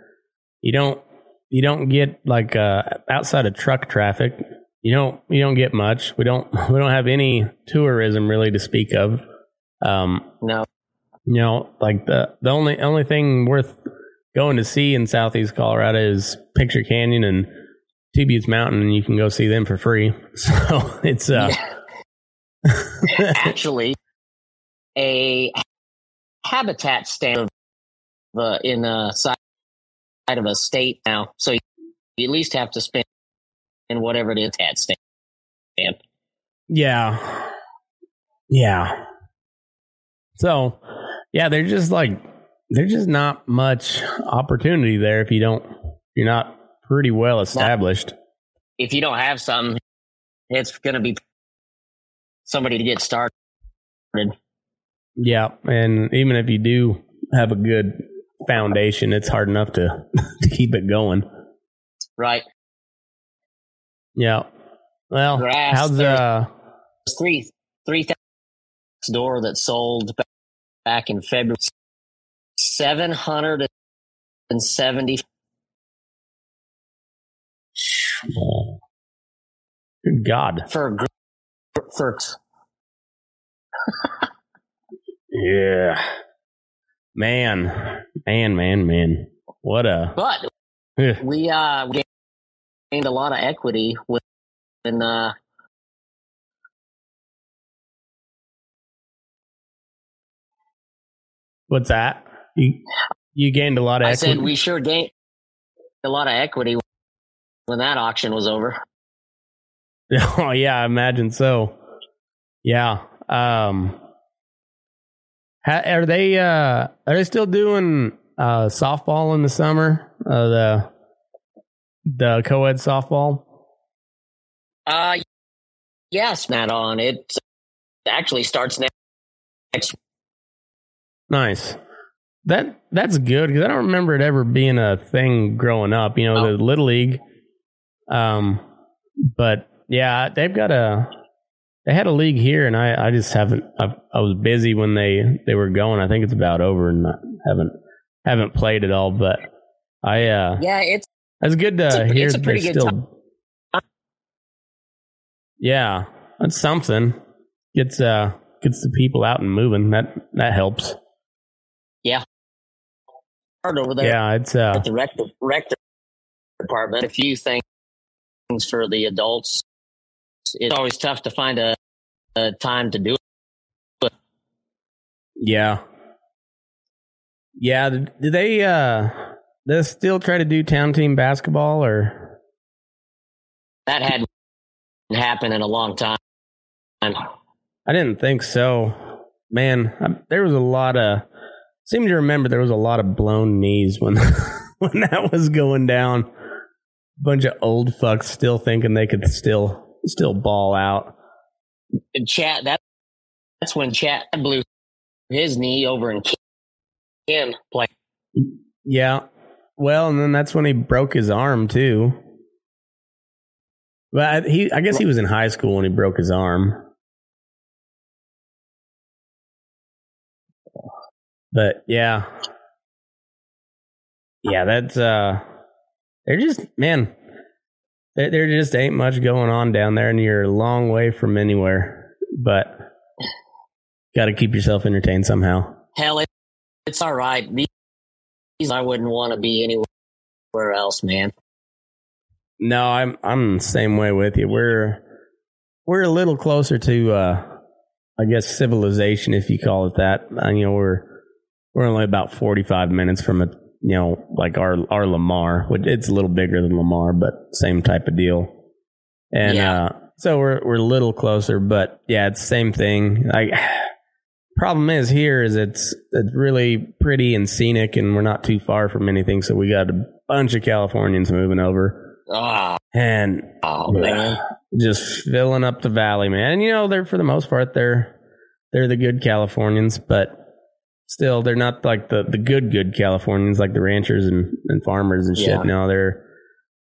you don't you don't get like uh outside of truck traffic. You don't you don't get much. We don't we don't have any tourism really to speak of. Um, No, you know, like the the only only thing worth going to see in Southeast Colorado is Picture Canyon and Two Buttes Mountain, and you can go see them for free. So it's uh, actually, a habitat stand uh, in a side of a state now, so you at least have to spend in whatever it is at stamp. Yeah. Yeah. So, yeah, they're just like there's just not much opportunity there if you don't you're not pretty well established. If you don't have something, it's going to be somebody to get started. Yeah, and even if you do have a good foundation, it's hard enough to to keep it going. Right. Yeah. Well, Grass, how's there's- uh three three thousand door that sold ba- back in February. Seven hundred and seventy. good God. for for Yeah. Man. Man, man, man. What a but we uh we gained a lot of equity with in uh What's that? You you gained a lot of I equity. said we sure gained a lot of equity when that auction was over. oh yeah, I imagine so. Yeah. Um are they uh are they still doing uh softball in the summer? Uh the the co-ed softball? Uh, yes, Matt. On it actually starts next. next Nice. That that's good because I don't remember it ever being a thing growing up. You know, the little league. Um, but yeah, they've got a. They had a league here, and I I just haven't. I, I was busy when they they were going. I think it's about over, and I haven't haven't played at all. But I uh, yeah, it's it's good to It's a- hear it's a pretty good still. Yeah, that's something. Gets uh gets the people out and moving. That that helps. Yeah. Hard over there Yeah, it's uh at the rec, rec department. A few things for the adults. It's always tough to find a, a time to do it. yeah. Yeah, do they uh they still try to do town team basketball or That hadn't happened in a long time. I didn't think so. Man, I, there was a lot of seem to remember there was a lot of blown knees when when that was going down. a Bunch of old fucks still thinking they could still still ball out. And chat that that's when chat blew his knee over in Ken play. Yeah. Well, and then that's when he broke his arm too. But he, I guess he was in high school when he broke his arm. But yeah, yeah, that's uh, they're just man, there there just ain't much going on down there, and you're a long way from anywhere. But got to keep yourself entertained somehow. Hell, it's all right. These I wouldn't want to be anywhere else, man. No, I'm I'm the same way with you. We're we're a little closer to uh I guess civilization if you call it that. Uh, you know, we're we're only about 45 minutes from a you know, like our our Lamar, which it's a little bigger than Lamar, but same type of deal. And Yeah. uh so we're we're a little closer, but yeah, it's the same thing. Like problem is here is it's it's really pretty and scenic and we're not too far from anything, so we got a bunch of Californians moving over. Oh, And oh man. just filling up the valley, man. And you know, they're for the most part they're they're the good Californians, but still they're not like the the good good Californians like the ranchers and, and farmers and shit. Yeah. No, they're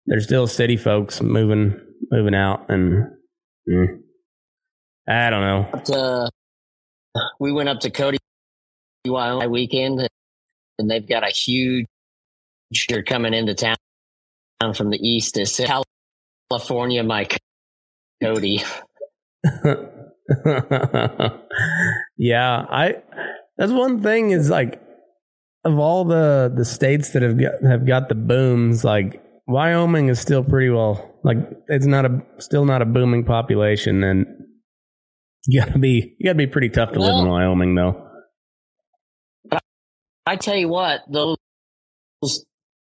they're still city folks moving moving out and mm, I don't know. But, uh, we went up to Cody Wyoming weekend, and they've got a huge you're coming into town from the east is California, my Cody. yeah, I that's one thing is like of all the the states that have got have got the booms, like Wyoming is still pretty well like it's not a still not a booming population and you gotta be you gotta be pretty tough to live in Wyoming though. I tell you what, those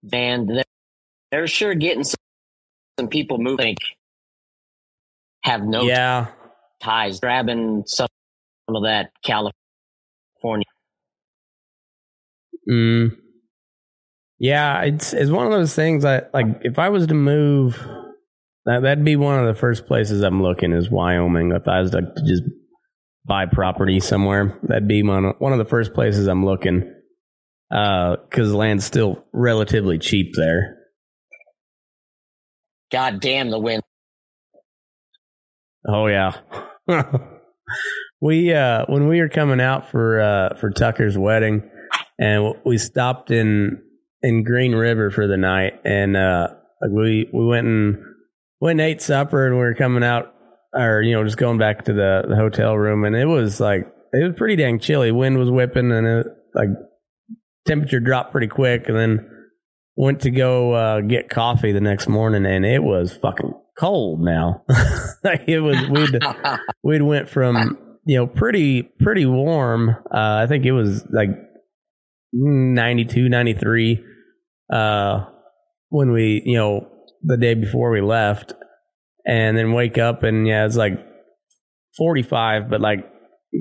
band they're, they're sure getting some, some people moving. Have no Yeah. ties, grabbing some of that California. Mm. Yeah, it's it's one of those things that like if I was to move that that'd be one of the first places I'm looking is Wyoming. If I was to just buy property somewhere, that'd be one of, one of the first places I'm looking. Uh, cuz land's still relatively cheap there. God damn the wind. Oh yeah. we uh when we were coming out for uh for Tucker's wedding and we stopped in in Green River for the night and uh like we we went and went and ate supper and we were coming out or you know just going back to the, the hotel room and it was like it was pretty dang chilly. Wind was whipping and it like temperature dropped pretty quick and then went to go uh, get coffee the next morning and it was fucking cold now. like it was we'd we'd went from you know pretty pretty warm. Uh, I think it was like 92, 93, uh, when we, you know, the day before we left, and then wake up and yeah, it's like 45, but like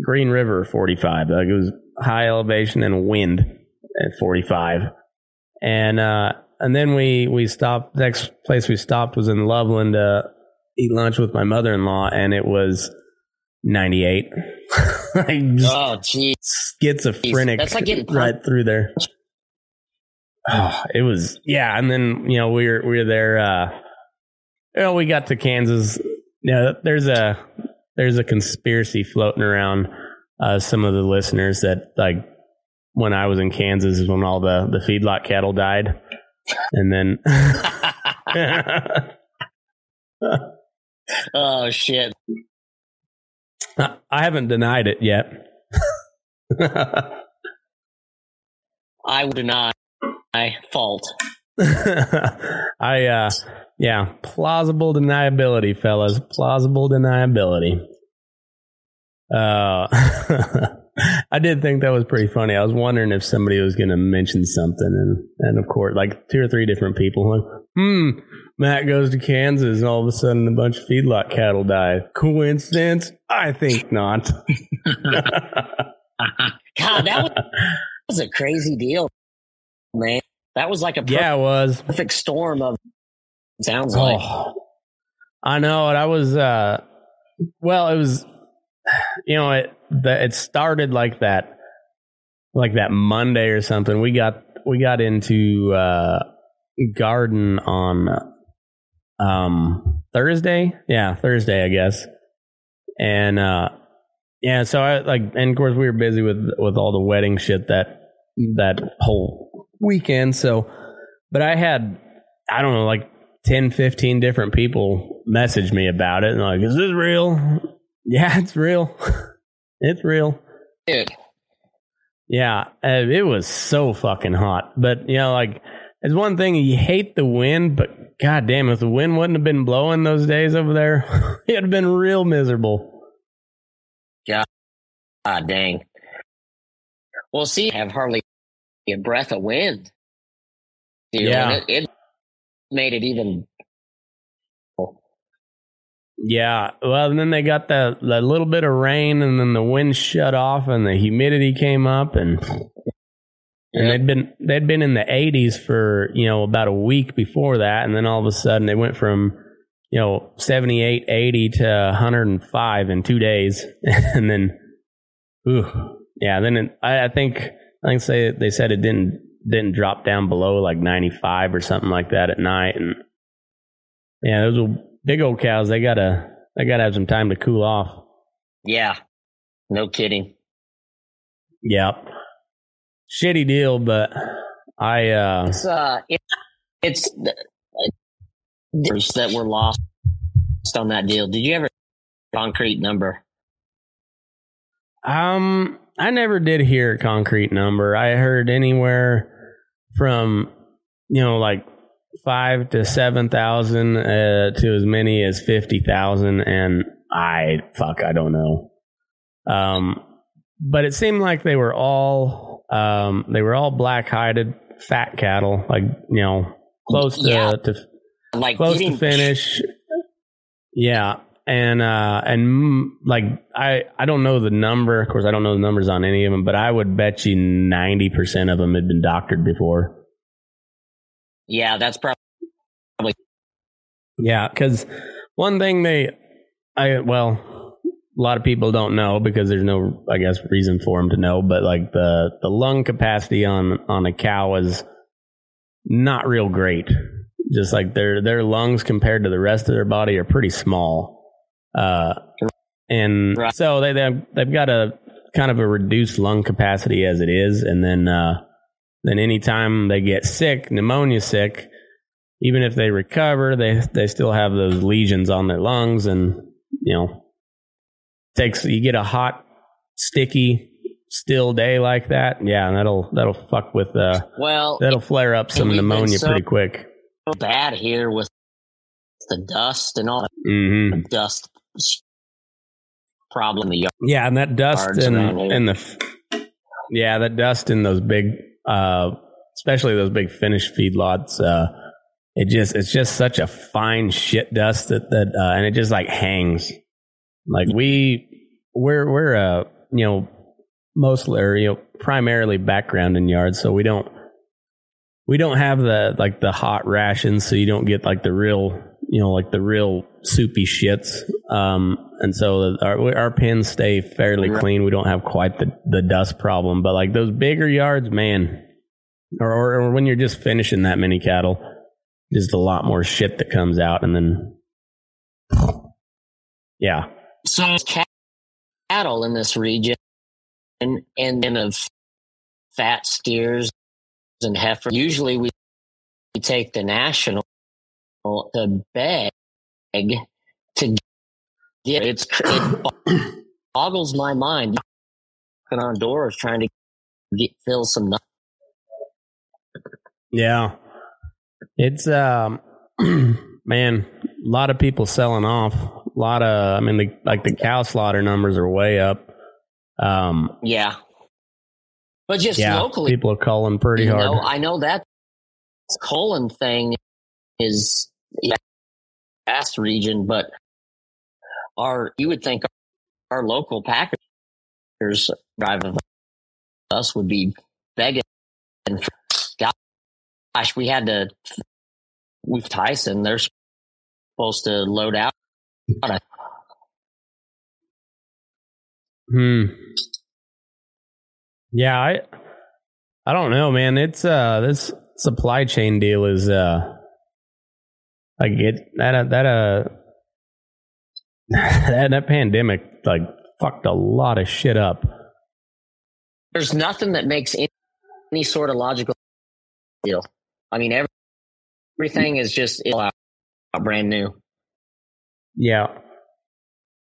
Green River 45. Like it was high elevation and wind at 45. And, uh, and then we, we stopped, next place we stopped was in Loveland to eat lunch with my mother in law, and it was 98. like Oh, geez. schizophrenic That's like getting pumped. right through there. Oh, it was yeah, and then you know we were we were there. Uh, you know, we got to Kansas. Yeah, there's a there's a conspiracy floating around. Uh, some of the listeners that like when I was in Kansas is when all the the feedlot cattle died, and then oh, shit. I haven't denied it yet. I would deny fault. I uh yeah, plausible deniability, fellas. Plausible deniability. Uh I did think that was pretty funny. I was wondering if somebody was going to mention something, and and of course, like two or three different people, like, hmm, Matt goes to Kansas, and all of a sudden, a bunch of feedlot cattle die. Coincidence? I think not. God, that was, that was a crazy deal, man. That was like a yeah, it was. perfect storm of sounds like. Oh, I know it. I was, uh, well, it was, you know, it, the, it started like that, like that Monday or something. We got, we got into, uh, garden on, um, Thursday. Yeah, Thursday, I guess. And, uh, yeah, so I like, and of course we were busy with, with all the wedding shit that, that whole weekend. So, but I had, I don't know, like 10, 15 different people message me about it. And like, is this real? Yeah, it's real. it's real. Dude, Yeah, uh, it was so fucking hot. But, you know, like, it's one thing you hate the wind, but god damn, if the wind wouldn't have been blowing those days over there, it'd have been real miserable. God, ah, dang. Well, see, I have hardly a breath of wind. Dude, Yeah. It, it made it even. Yeah, well, and then they got the, the little bit of rain, and then the wind shut off, and the humidity came up, and and Yep. they'd been they'd been in the 80s for you know about a week before that, and then all of a sudden they went from you know 78, 80 to 105 in two days, and then, ooh, yeah, then it, I, I think I think say they said it didn't didn't drop down below like 95 or something like that at night, and yeah, those big old cows. They gotta they gotta have some time to cool off. Yeah, no kidding. Yeah, shitty deal, but I uh It's uh, it, it's the that were lost on that deal. Did you ever concrete number? Um, I never did hear a concrete number. I heard anywhere from you know like five to seven thousand uh, to as many as fifty thousand, and I fuck, I don't know. Um, but it seemed like they were all um they were all black hided fat cattle, like you know close to, Yeah. to Like close to finish. Yeah, and uh, and like I I don't know the number. Of course, I don't know the numbers on any of them, but I would bet you ninety percent of them had been doctored before. Yeah, that's probably Yeah, because one thing they, I well, a lot of people don't know because there's no, I guess, reason for them to know. But like the the lung capacity on on a cow is not real great. Just like their their lungs compared to the rest of their body are pretty small, uh, and Right. so they they've, they've got a kind of a reduced lung capacity as it is, and then uh, then anytime they get sick, pneumonia sick, even if they recover, they they still have those lesions on their lungs, and you know, takes you get a hot, sticky, still day like that, yeah, and that'll that'll fuck with uh well that'll flare up some pneumonia so- pretty quick. bad here with the dust and all that hmm dust problem. The yard. Yeah, and that dust and and the yeah, that dust in those big uh, especially those big finished feedlots. Uh, it just it's just such a fine shit dust that that uh, and it just like hangs. Like we we're we're uh you know mostly or you know primarily background in yards, so we don't we don't have the like the hot rations, so you don't get like the real you know like the real soupy shits. Um, and so our our pins stay fairly clean. We don't have quite the the dust problem, but like those bigger yards, man, or or, or when you're just finishing that many cattle, just a lot more shit that comes out, and then yeah, So cattle in this region and and then of fat steers and heifer. Usually we we take the national to beg to get it's it boggles my mind knocking on doors trying to get fill some. Yeah. It's um man, a lot of people selling off. A lot of I mean the like the cow slaughter numbers are way up. Um Yeah. But just yeah, locally, people are calling pretty hard. know, I know that colon thing is yeah, vast region, but our you would think our local packers driving us would be begging. And gosh, we had to with Tyson. They're supposed to load out. Hmm. Yeah, I I don't know, man. It's uh this supply chain deal is uh like it that uh, that uh that, that pandemic like fucked a lot of shit up. There's nothing that makes any, any sort of logical deal. I mean, every, everything is just out, brand new. Yeah.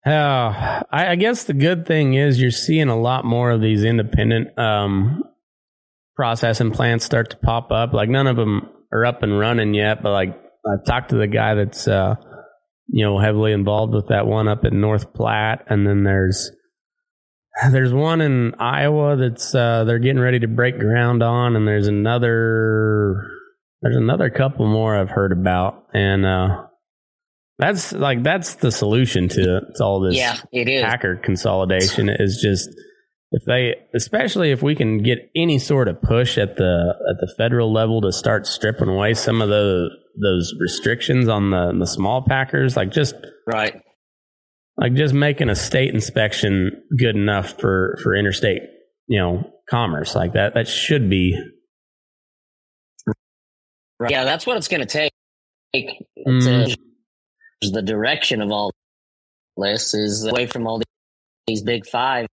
Uh, I, I guess the good thing is you're seeing a lot more of these independent um, processing plants start to pop up. Like none of them are up and running yet, but like I've talked to the guy that's uh, you know heavily involved with that one up in North Platte, and then there's there's one in Iowa that's uh, they're getting ready to break ground on, and there's another there's another couple more I've heard about, and uh, that's like that's the solution to, to all this Yeah, it is. packer consolidation is just if they especially if we can get any sort of push at the at the federal level to start stripping away some of the those restrictions on the the small packers like just Right. like just making a state inspection good enough for for interstate you know commerce like that that should be Right. Yeah, that's what it's going to take. Mm. To, the direction of all this is away from all these big five.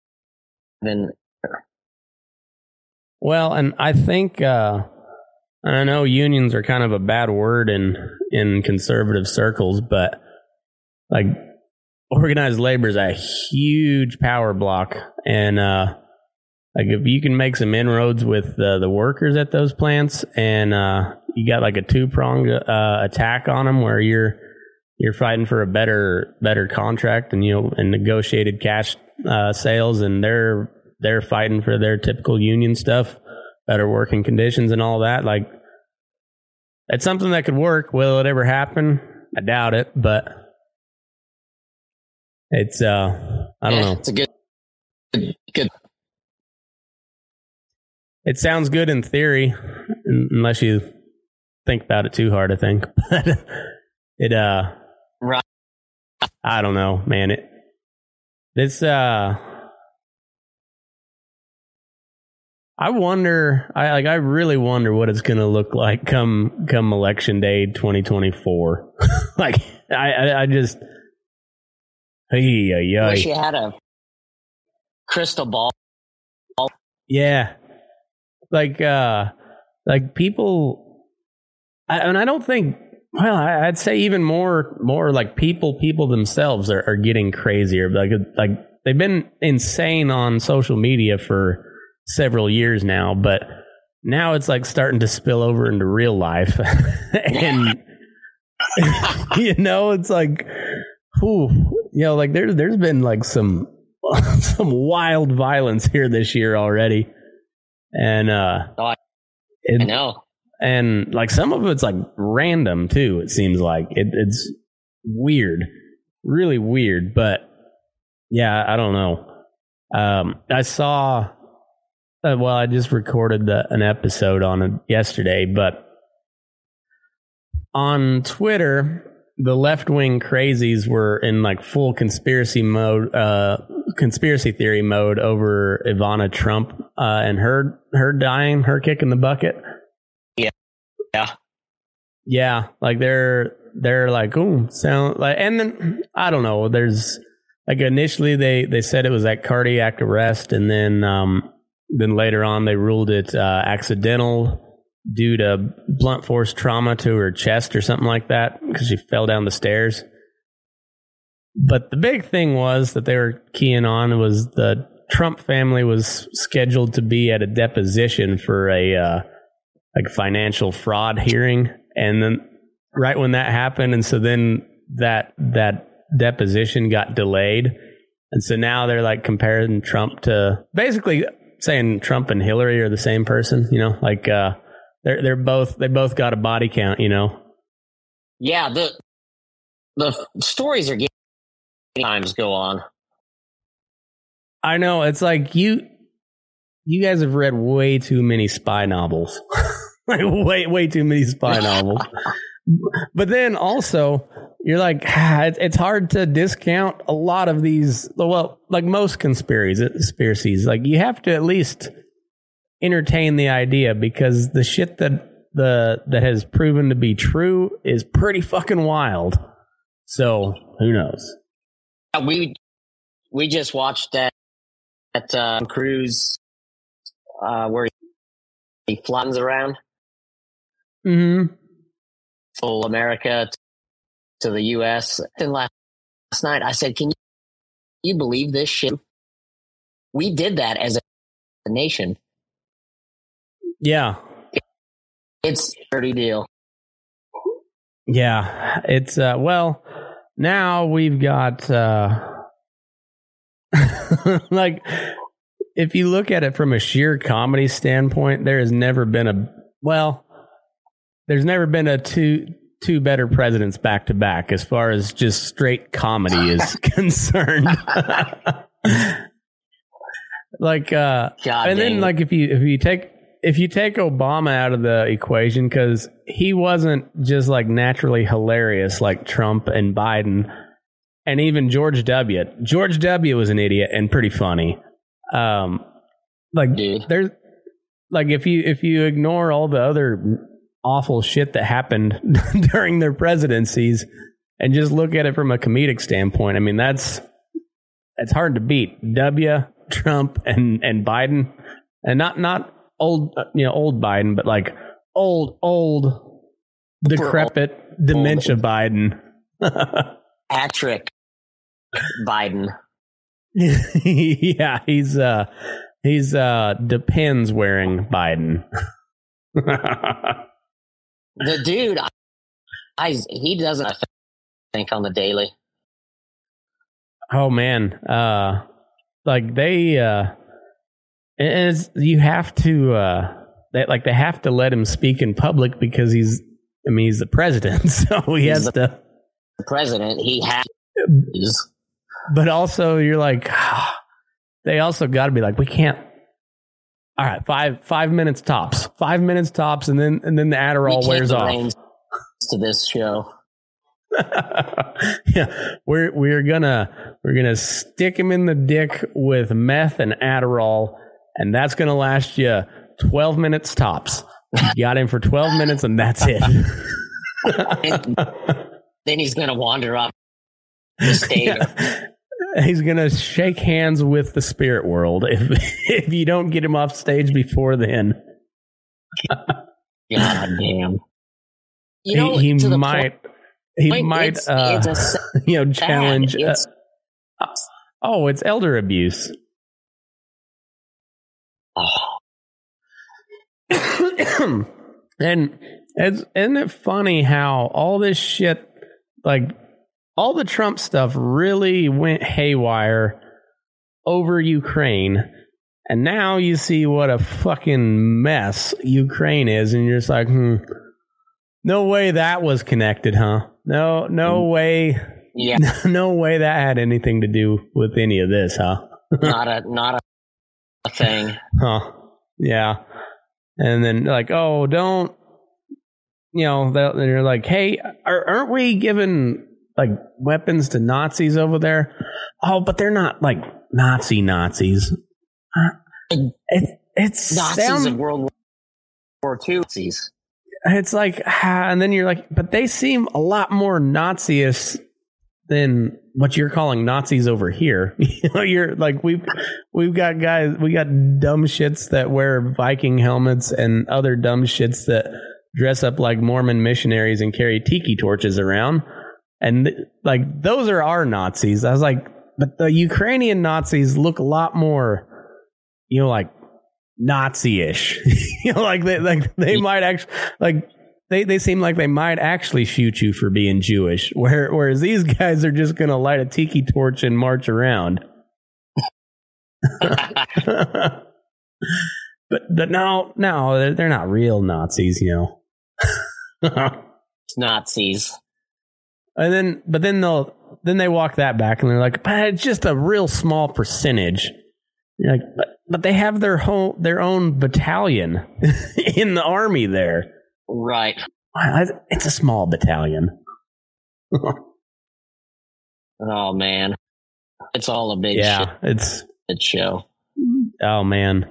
And Well, and I think uh, I know unions are kind of a bad word in in conservative circles, but like organized labor is a huge power block, and uh, like if you can make some inroads with uh, the workers at those plants, and uh, you got like a two pronged uh, attack on them, where you're you're fighting for a better better contract and you know and negotiated cash uh, sales, and they're they're fighting for their typical union stuff, better working conditions and all that. Like, it's something that could work. Will it ever happen? I doubt it, but it's uh, I don't yeah, know. It's a good, good. It sounds good in theory, unless you think about it too hard. I think, but it uh, Right. I don't know, man. It this uh. I wonder. I like. I really wonder what it's going to look like come come election day, twenty twenty four. Like, I, I, I just, hey, yeah, Wish you had a crystal ball. yeah. Like, uh, like people, I, and I don't think. Well, I, I'd say even more, more like people, people themselves are, are getting crazier. Like, like they've been insane on social media for several years now, but now it's like starting to spill over into real life, and you know, it's like, whew, you know, like there's there's been like some some wild violence here this year already, and uh, Oh, It, I know. and like some of it's like random too. It seems like it, it's weird, really weird. But yeah, I don't know. Um, I saw. Uh, well, I just recorded the, an episode on it yesterday, but on Twitter, the left wing crazies were in like full conspiracy mode, uh, conspiracy theory mode over Ivana Trump uh, and her her dying, her kicking the bucket. Yeah. Yeah, yeah. like they're they're like, oh, sound like, and then I don't know. There's like initially they they said it was like cardiac arrest, and then um then later on they ruled it uh, accidental due to blunt force trauma to her chest or something like that because she fell down the stairs. But the big thing was that they were keying on was the Trump family was scheduled to be at a deposition for a uh, like financial fraud hearing, and then right when that happened, and so then that that deposition got delayed, and so now they're like comparing Trump to basically saying Trump and Hillary are the same person. You know, like uh, they're they're both they both got a body count. You know, Yeah, the the stories are getting times go on. I know it's like you you guys have read way too many spy novels. like way way too many spy novels. But then also you're like it's hard to discount a lot of these well like most conspiracies conspiracies like you have to at least entertain the idea because the shit that the that has proven to be true is pretty fucking wild. So, who knows? We we just watched that that uh, cruise uh, where he flies around Mhm. full America to the U.S. Then last, last night, I said, "Can you, you believe this shit? We did that as a, a nation. Yeah. It's a dirty deal." Yeah, it's uh well, now we've got uh like if you look at it from a sheer comedy standpoint, there has never been a well, there's never been a two two better presidents back to back as far as just straight comedy is concerned. like uh God and then like if you if you take if you take Obama out of the equation because he wasn't just like naturally hilarious like Trump and Biden and even George W. George W. was an idiot and pretty funny. Um, like Dude. there's like if you if you ignore all the other awful shit that happened during their presidencies and just look at it from a comedic standpoint, I mean that's it's hard to beat. W, Trump, and and Biden, and not not old uh, you know old Biden, but like old old decrepit dementia Biden. Patrick Biden. yeah, he's uh he's uh depends wearing Biden. The dude, I, I he doesn't I think on the daily. oh man, uh like they uh is you have to uh they, like they have to let him speak in public because he's I mean he's the president, so he He's has the- to The president, he has. but also you're like they also got to be like we can't all right five five minutes tops five minutes tops and then and then the adderall we wears off to this show. yeah we're we're gonna we're gonna stick him in the dick with meth and adderall and that's gonna last you 12 minutes tops you got him for 12 minutes and that's it Then he's gonna wander off the stage. Yeah. He's gonna shake hands with the spirit world if if you don't get him off stage before then. God damn. You know, he he the might he point, might it's, uh, it's a s- you know challenge. bad. uh, oh, it's elder abuse. oh, and it's isn't it funny how all this shit like all the Trump stuff really went haywire over Ukraine And now you see what a fucking mess Ukraine is, and you're just like, hmm, no way that was connected, huh? No, no way, Yeah, no way that had anything to do with any of this, huh? not a not a, thing. Huh. Yeah. And then like, oh, don't, you know, they're like, hey, are, aren't we giving like weapons to Nazis over there? Oh, but they're not like Nazi Nazis. Uh, It, it's Nazis sound- of World War II. Nazis. it's like, and then you're like, but they seem a lot more Nazi-ish than what you're calling Nazis over here. you know, you're like, we've, we've got guys, we got dumb shits that wear Viking helmets and other dumb shits that dress up like Mormon missionaries and carry tiki torches around. And th- like, those are our Nazis. I was like, but the Ukrainian Nazis look a lot more, you know, like Nazi-ish. you know, like they like they might actually like they they seem like they might actually shoot you for being Jewish. Where whereas these guys are just gonna light a tiki torch and march around. but but no no they're, they're not real Nazis, you know. Nazis. And then, but then they'll then they walk that back and they're like, but it's just a real small percentage. You're like, but but they have their whole their own battalion in the army there. Right. It's a small battalion. Oh man, it's all a big yeah, it's shit show. oh man,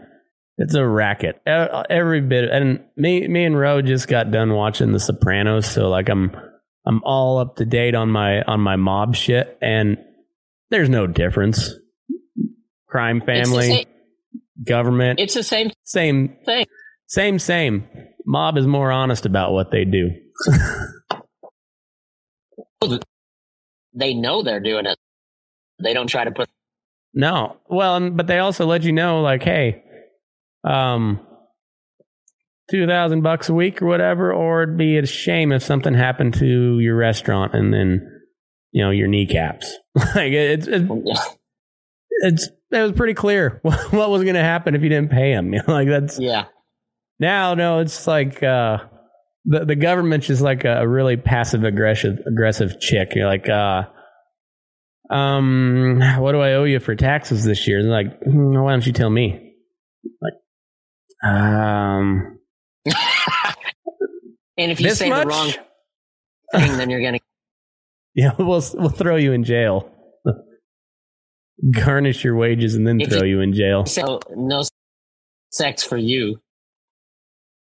it's a racket. Every bit, and me me and Ro just got done watching The Sopranos, so like I'm I'm all up to date on my on my mob shit, and there's no difference. Crime family, same- government, It's the same same thing. same same. Mob is more honest about what they do. They know they're doing it. They don't try to put. No. Well, but they also let you know, like, hey, um, two thousand bucks a week or whatever, or it'd be a shame if something happened to your restaurant and then, you know, your kneecaps. like it's it's it's it was pretty clear what was going to happen if you didn't pay him. You know, like that's Yeah. now no, it's like uh, the the government's just like a really passive aggressive aggressive chick. You're like, uh, um, what do I owe you for taxes this year? And they're like, "Hmm, why don't you tell me? Like, um, and if you this say much? the wrong thing, then you're gonna. Yeah, we'll we'll throw you in jail. Garnish your wages and then If throw you- you in jail. So no sex for you.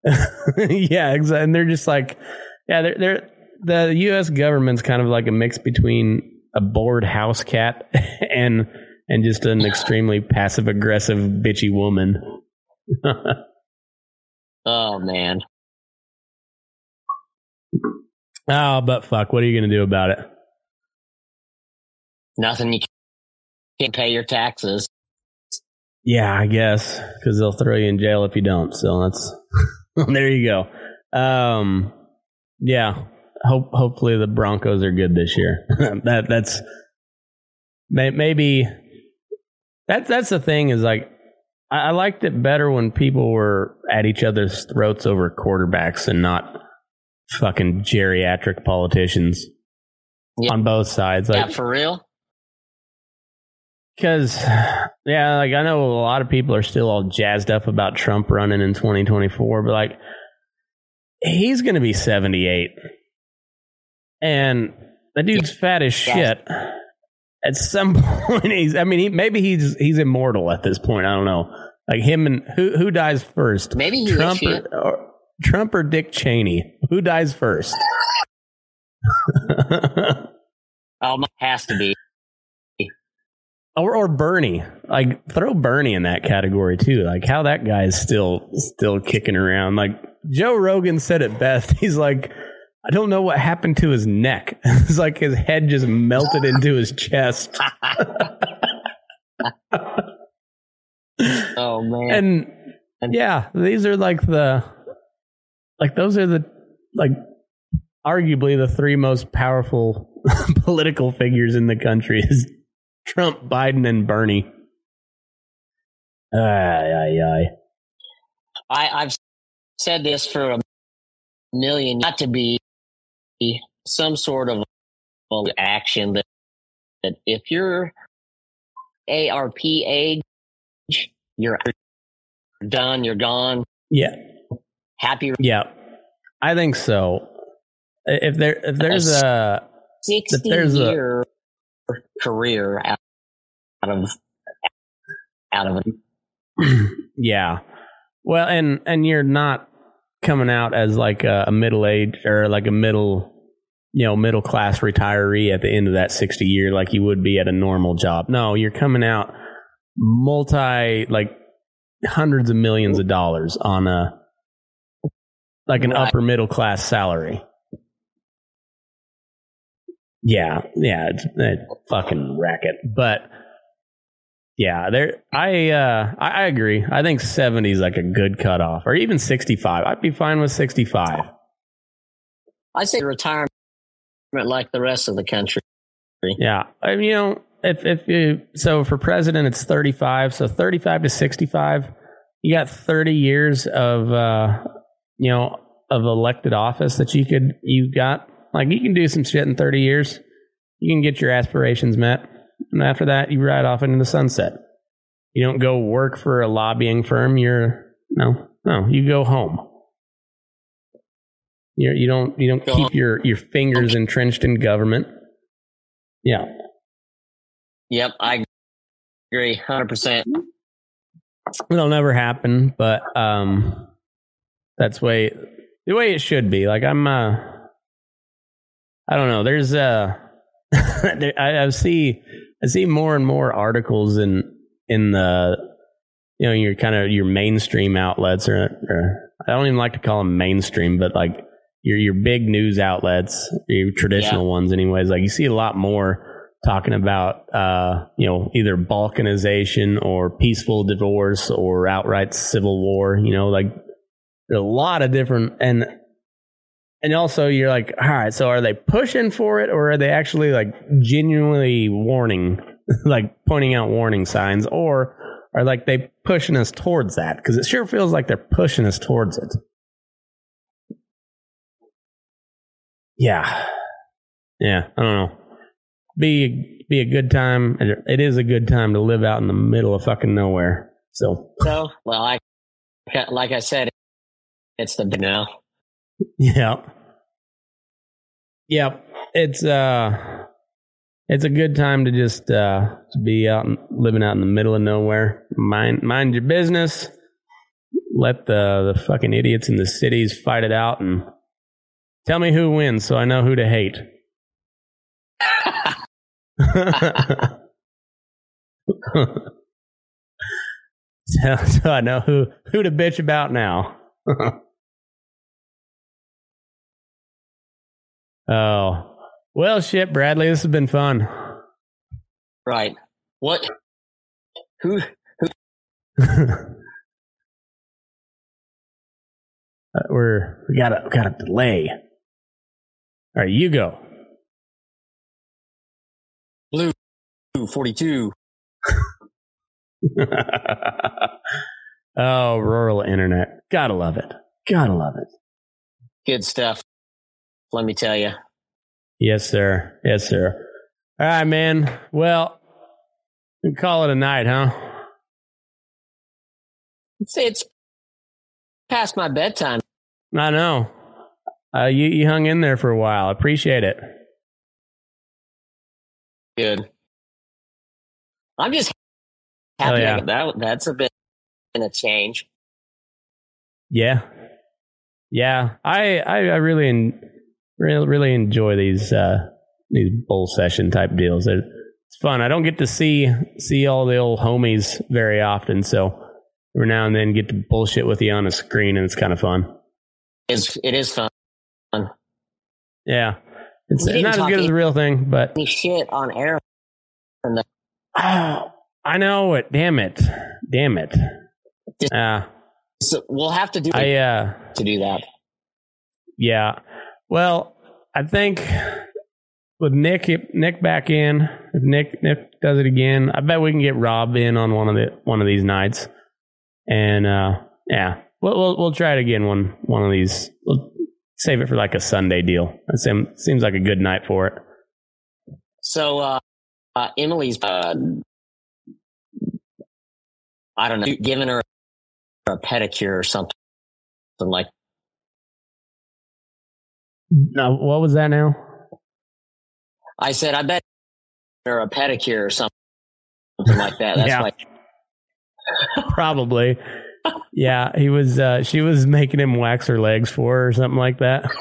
yeah, exactly. And they're just like, yeah, they're they're the U.S. government's kind of like a mix between a bored house cat and and just an extremely passive aggressive bitchy woman. Oh man. Oh, but fuck, what are you gonna do about it? Nothing. You can't pay your taxes. Yeah, I guess because they'll throw you in jail if you don't. So that's there you go. Um, yeah. Hope hopefully the Broncos are good this year. that that's may, maybe that that's the thing is like I, I liked it better when people were at each other's throats over quarterbacks and not fucking geriatric politicians Yeah. on both sides. Like yeah, for real. because, yeah, like I know a lot of people are still all jazzed up about Trump running in 2024, but like he's going to be 78. And the dude's fat as shit. At some point, he's, I mean, he, maybe he's he's immortal at this point. I don't know. Like him and who who dies first? Maybe Trump or, or Trump or Dick Cheney? Who dies first? Oh, has to be. or or Bernie. Like throw Bernie in that category too. Like how that guy is still still kicking around. Like Joe Rogan said it best. He's like, I don't know what happened to his neck. it's like his head just melted into his chest. Oh man. And yeah, these are like the like those are the like arguably the three most powerful political figures in the country is Trump, Biden, and Bernie. Ay, ay, ay. I, I've said this for a million, not to be some sort of action that, that if you're AARP age, you're done, you're gone, Yeah, happy yeah. I think so. If there, if there's a, 60 there's a- year career out, out of out of it. yeah. Well, and and you're not coming out as like a, a middle age or like a middle, you know, middle class retiree at the end of that 60 year like you would be at a normal job. No, you're coming out multi like hundreds of millions of dollars on a like an Right. upper middle class salary. Yeah, yeah, it's, a fucking racket. But yeah, there. I uh, I, I agree. I think seventy is like a good cutoff, or even sixty-five. I'd be fine with sixty-five. I say retirement like the rest of the country. Yeah, I mean, you know, if if you so for president it's thirty-five, so thirty-five to sixty-five, you got thirty years of uh, you know of elected office that you could you got like you can do some shit in thirty years. You can get your aspirations met, and after that, you ride off into the sunset. You don't go work for a lobbying firm. You're no, no. You go home. You're, you don't you don't Go keep home. your your fingers entrenched in government. Yeah. Yep, I agree, hundred percent. It'll never happen, but um that's way the way it should be. Like I'm uh I don't know. There's uh there, I, I see I see more and more articles in in the you know your kind of your mainstream outlets or, or I don't even like to call them mainstream, but like your your big news outlets, your traditional ones, anyways. Like you see a lot more talking about uh you know either balkanization or peaceful divorce or outright civil war. You know, like a lot of different and and also you're like, all right, so are they pushing for it or are they actually like genuinely warning, like pointing out warning signs, or are like they pushing us towards that? Because it sure feels like they're pushing us towards it. Yeah, yeah, I don't know. Be be a good time. It is a good time to live out in the middle of fucking nowhere. So So, well, I like I said, it's the now. Yeah. Yep. It's uh it's a good time to just uh to be out and living out in the middle of nowhere. Mind mind your business. Let the the fucking idiots in the cities fight it out and tell me who wins so I know who to hate. so, so I know who who to bitch about now. Oh. Well, shit, Bradley, this has been fun. right. What? Who? Uh, We're we got a we got a delay. All right, you go. Blue forty-two. oh, rural internet. Gotta love it. Gotta love it. Good stuff. Let me tell you. Yes, sir. Yes, sir. All right, man. Well, we call it a night, huh? It's, it's past my bedtime. I know. Uh, you you hung in there for a while. I appreciate it. Good. I'm just happy. yeah. That that's a bit in a change. Yeah, yeah. I I, I really en- really really enjoy these uh, these bull session type deals. It, it's fun. I don't get to see see all the old homies very often, so every now and then get to bullshit with you on a screen, and it's kind of fun. It's it is fun. Yeah, it's didn't as good as the real thing, but shit on air. oh, I know it. Damn it, damn it. Uh, So we'll have to do I uh. to do that. Yeah. Well, I think with Nick Nick back in. If Nick Nick does it again, I bet we can get Rob in on one of the one of these nights. And uh, yeah, we'll, we'll we'll try it again one one of these. We'll save it for like a Sunday deal. That seems seems like a good night for it. So uh, uh, Emily's, uh, I don't know, giving her a pedicure or something like. No, what was that now? I said, I bet her a pedicure or something, something like that. That's Yeah. why. Probably. Yeah, he was. Uh, she was making him wax her legs for her or something like that.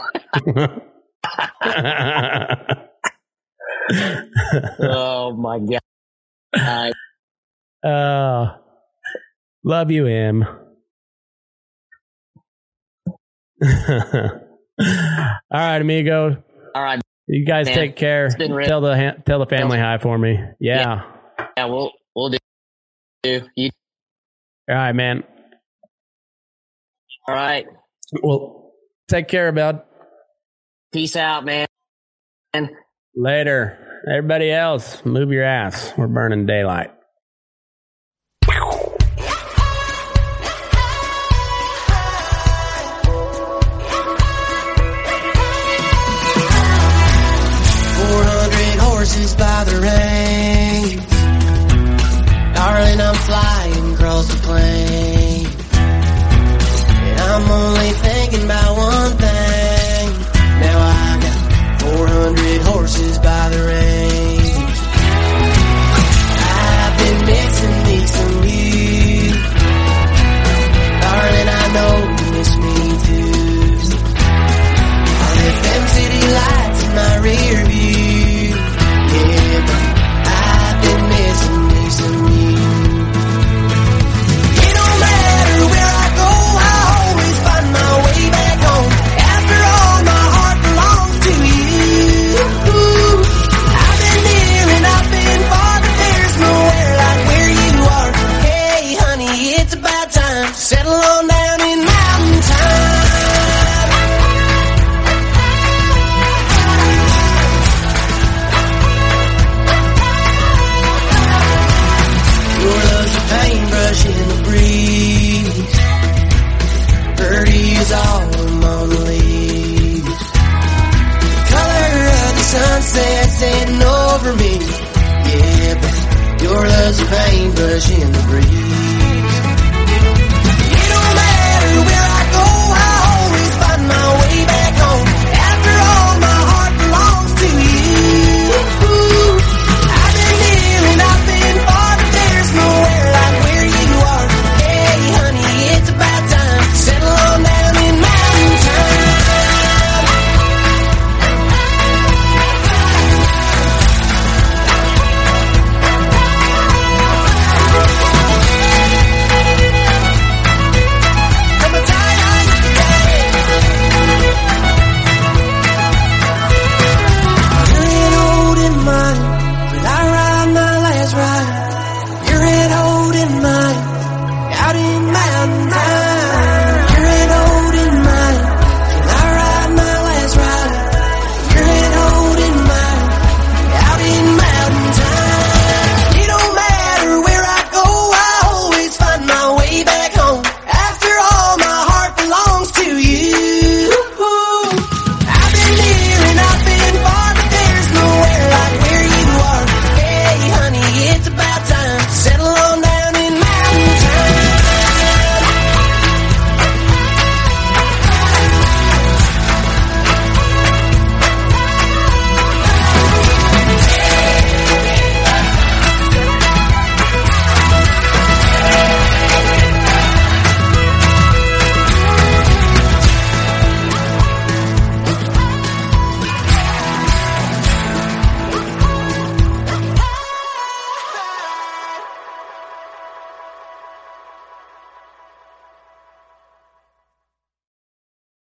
Oh my god! Uh, uh, love you, Em. All right, amigo. all right, You guys Man, take care. been. Tell the tell the family hi for me. Yeah. yeah, we'll we'll do. do. You All right, man. all right? Well, take care, bud. Peace out, man. Later. Everybody else, move your ass. We're burning daylight. Horses by the reins. Darling, I'm flying across the plain. And I'm only thinking about one thing. Now I got four hundred horses by the reins. I've been missing me some you. Darling, I know you miss me too. I left them city lights in my rear view.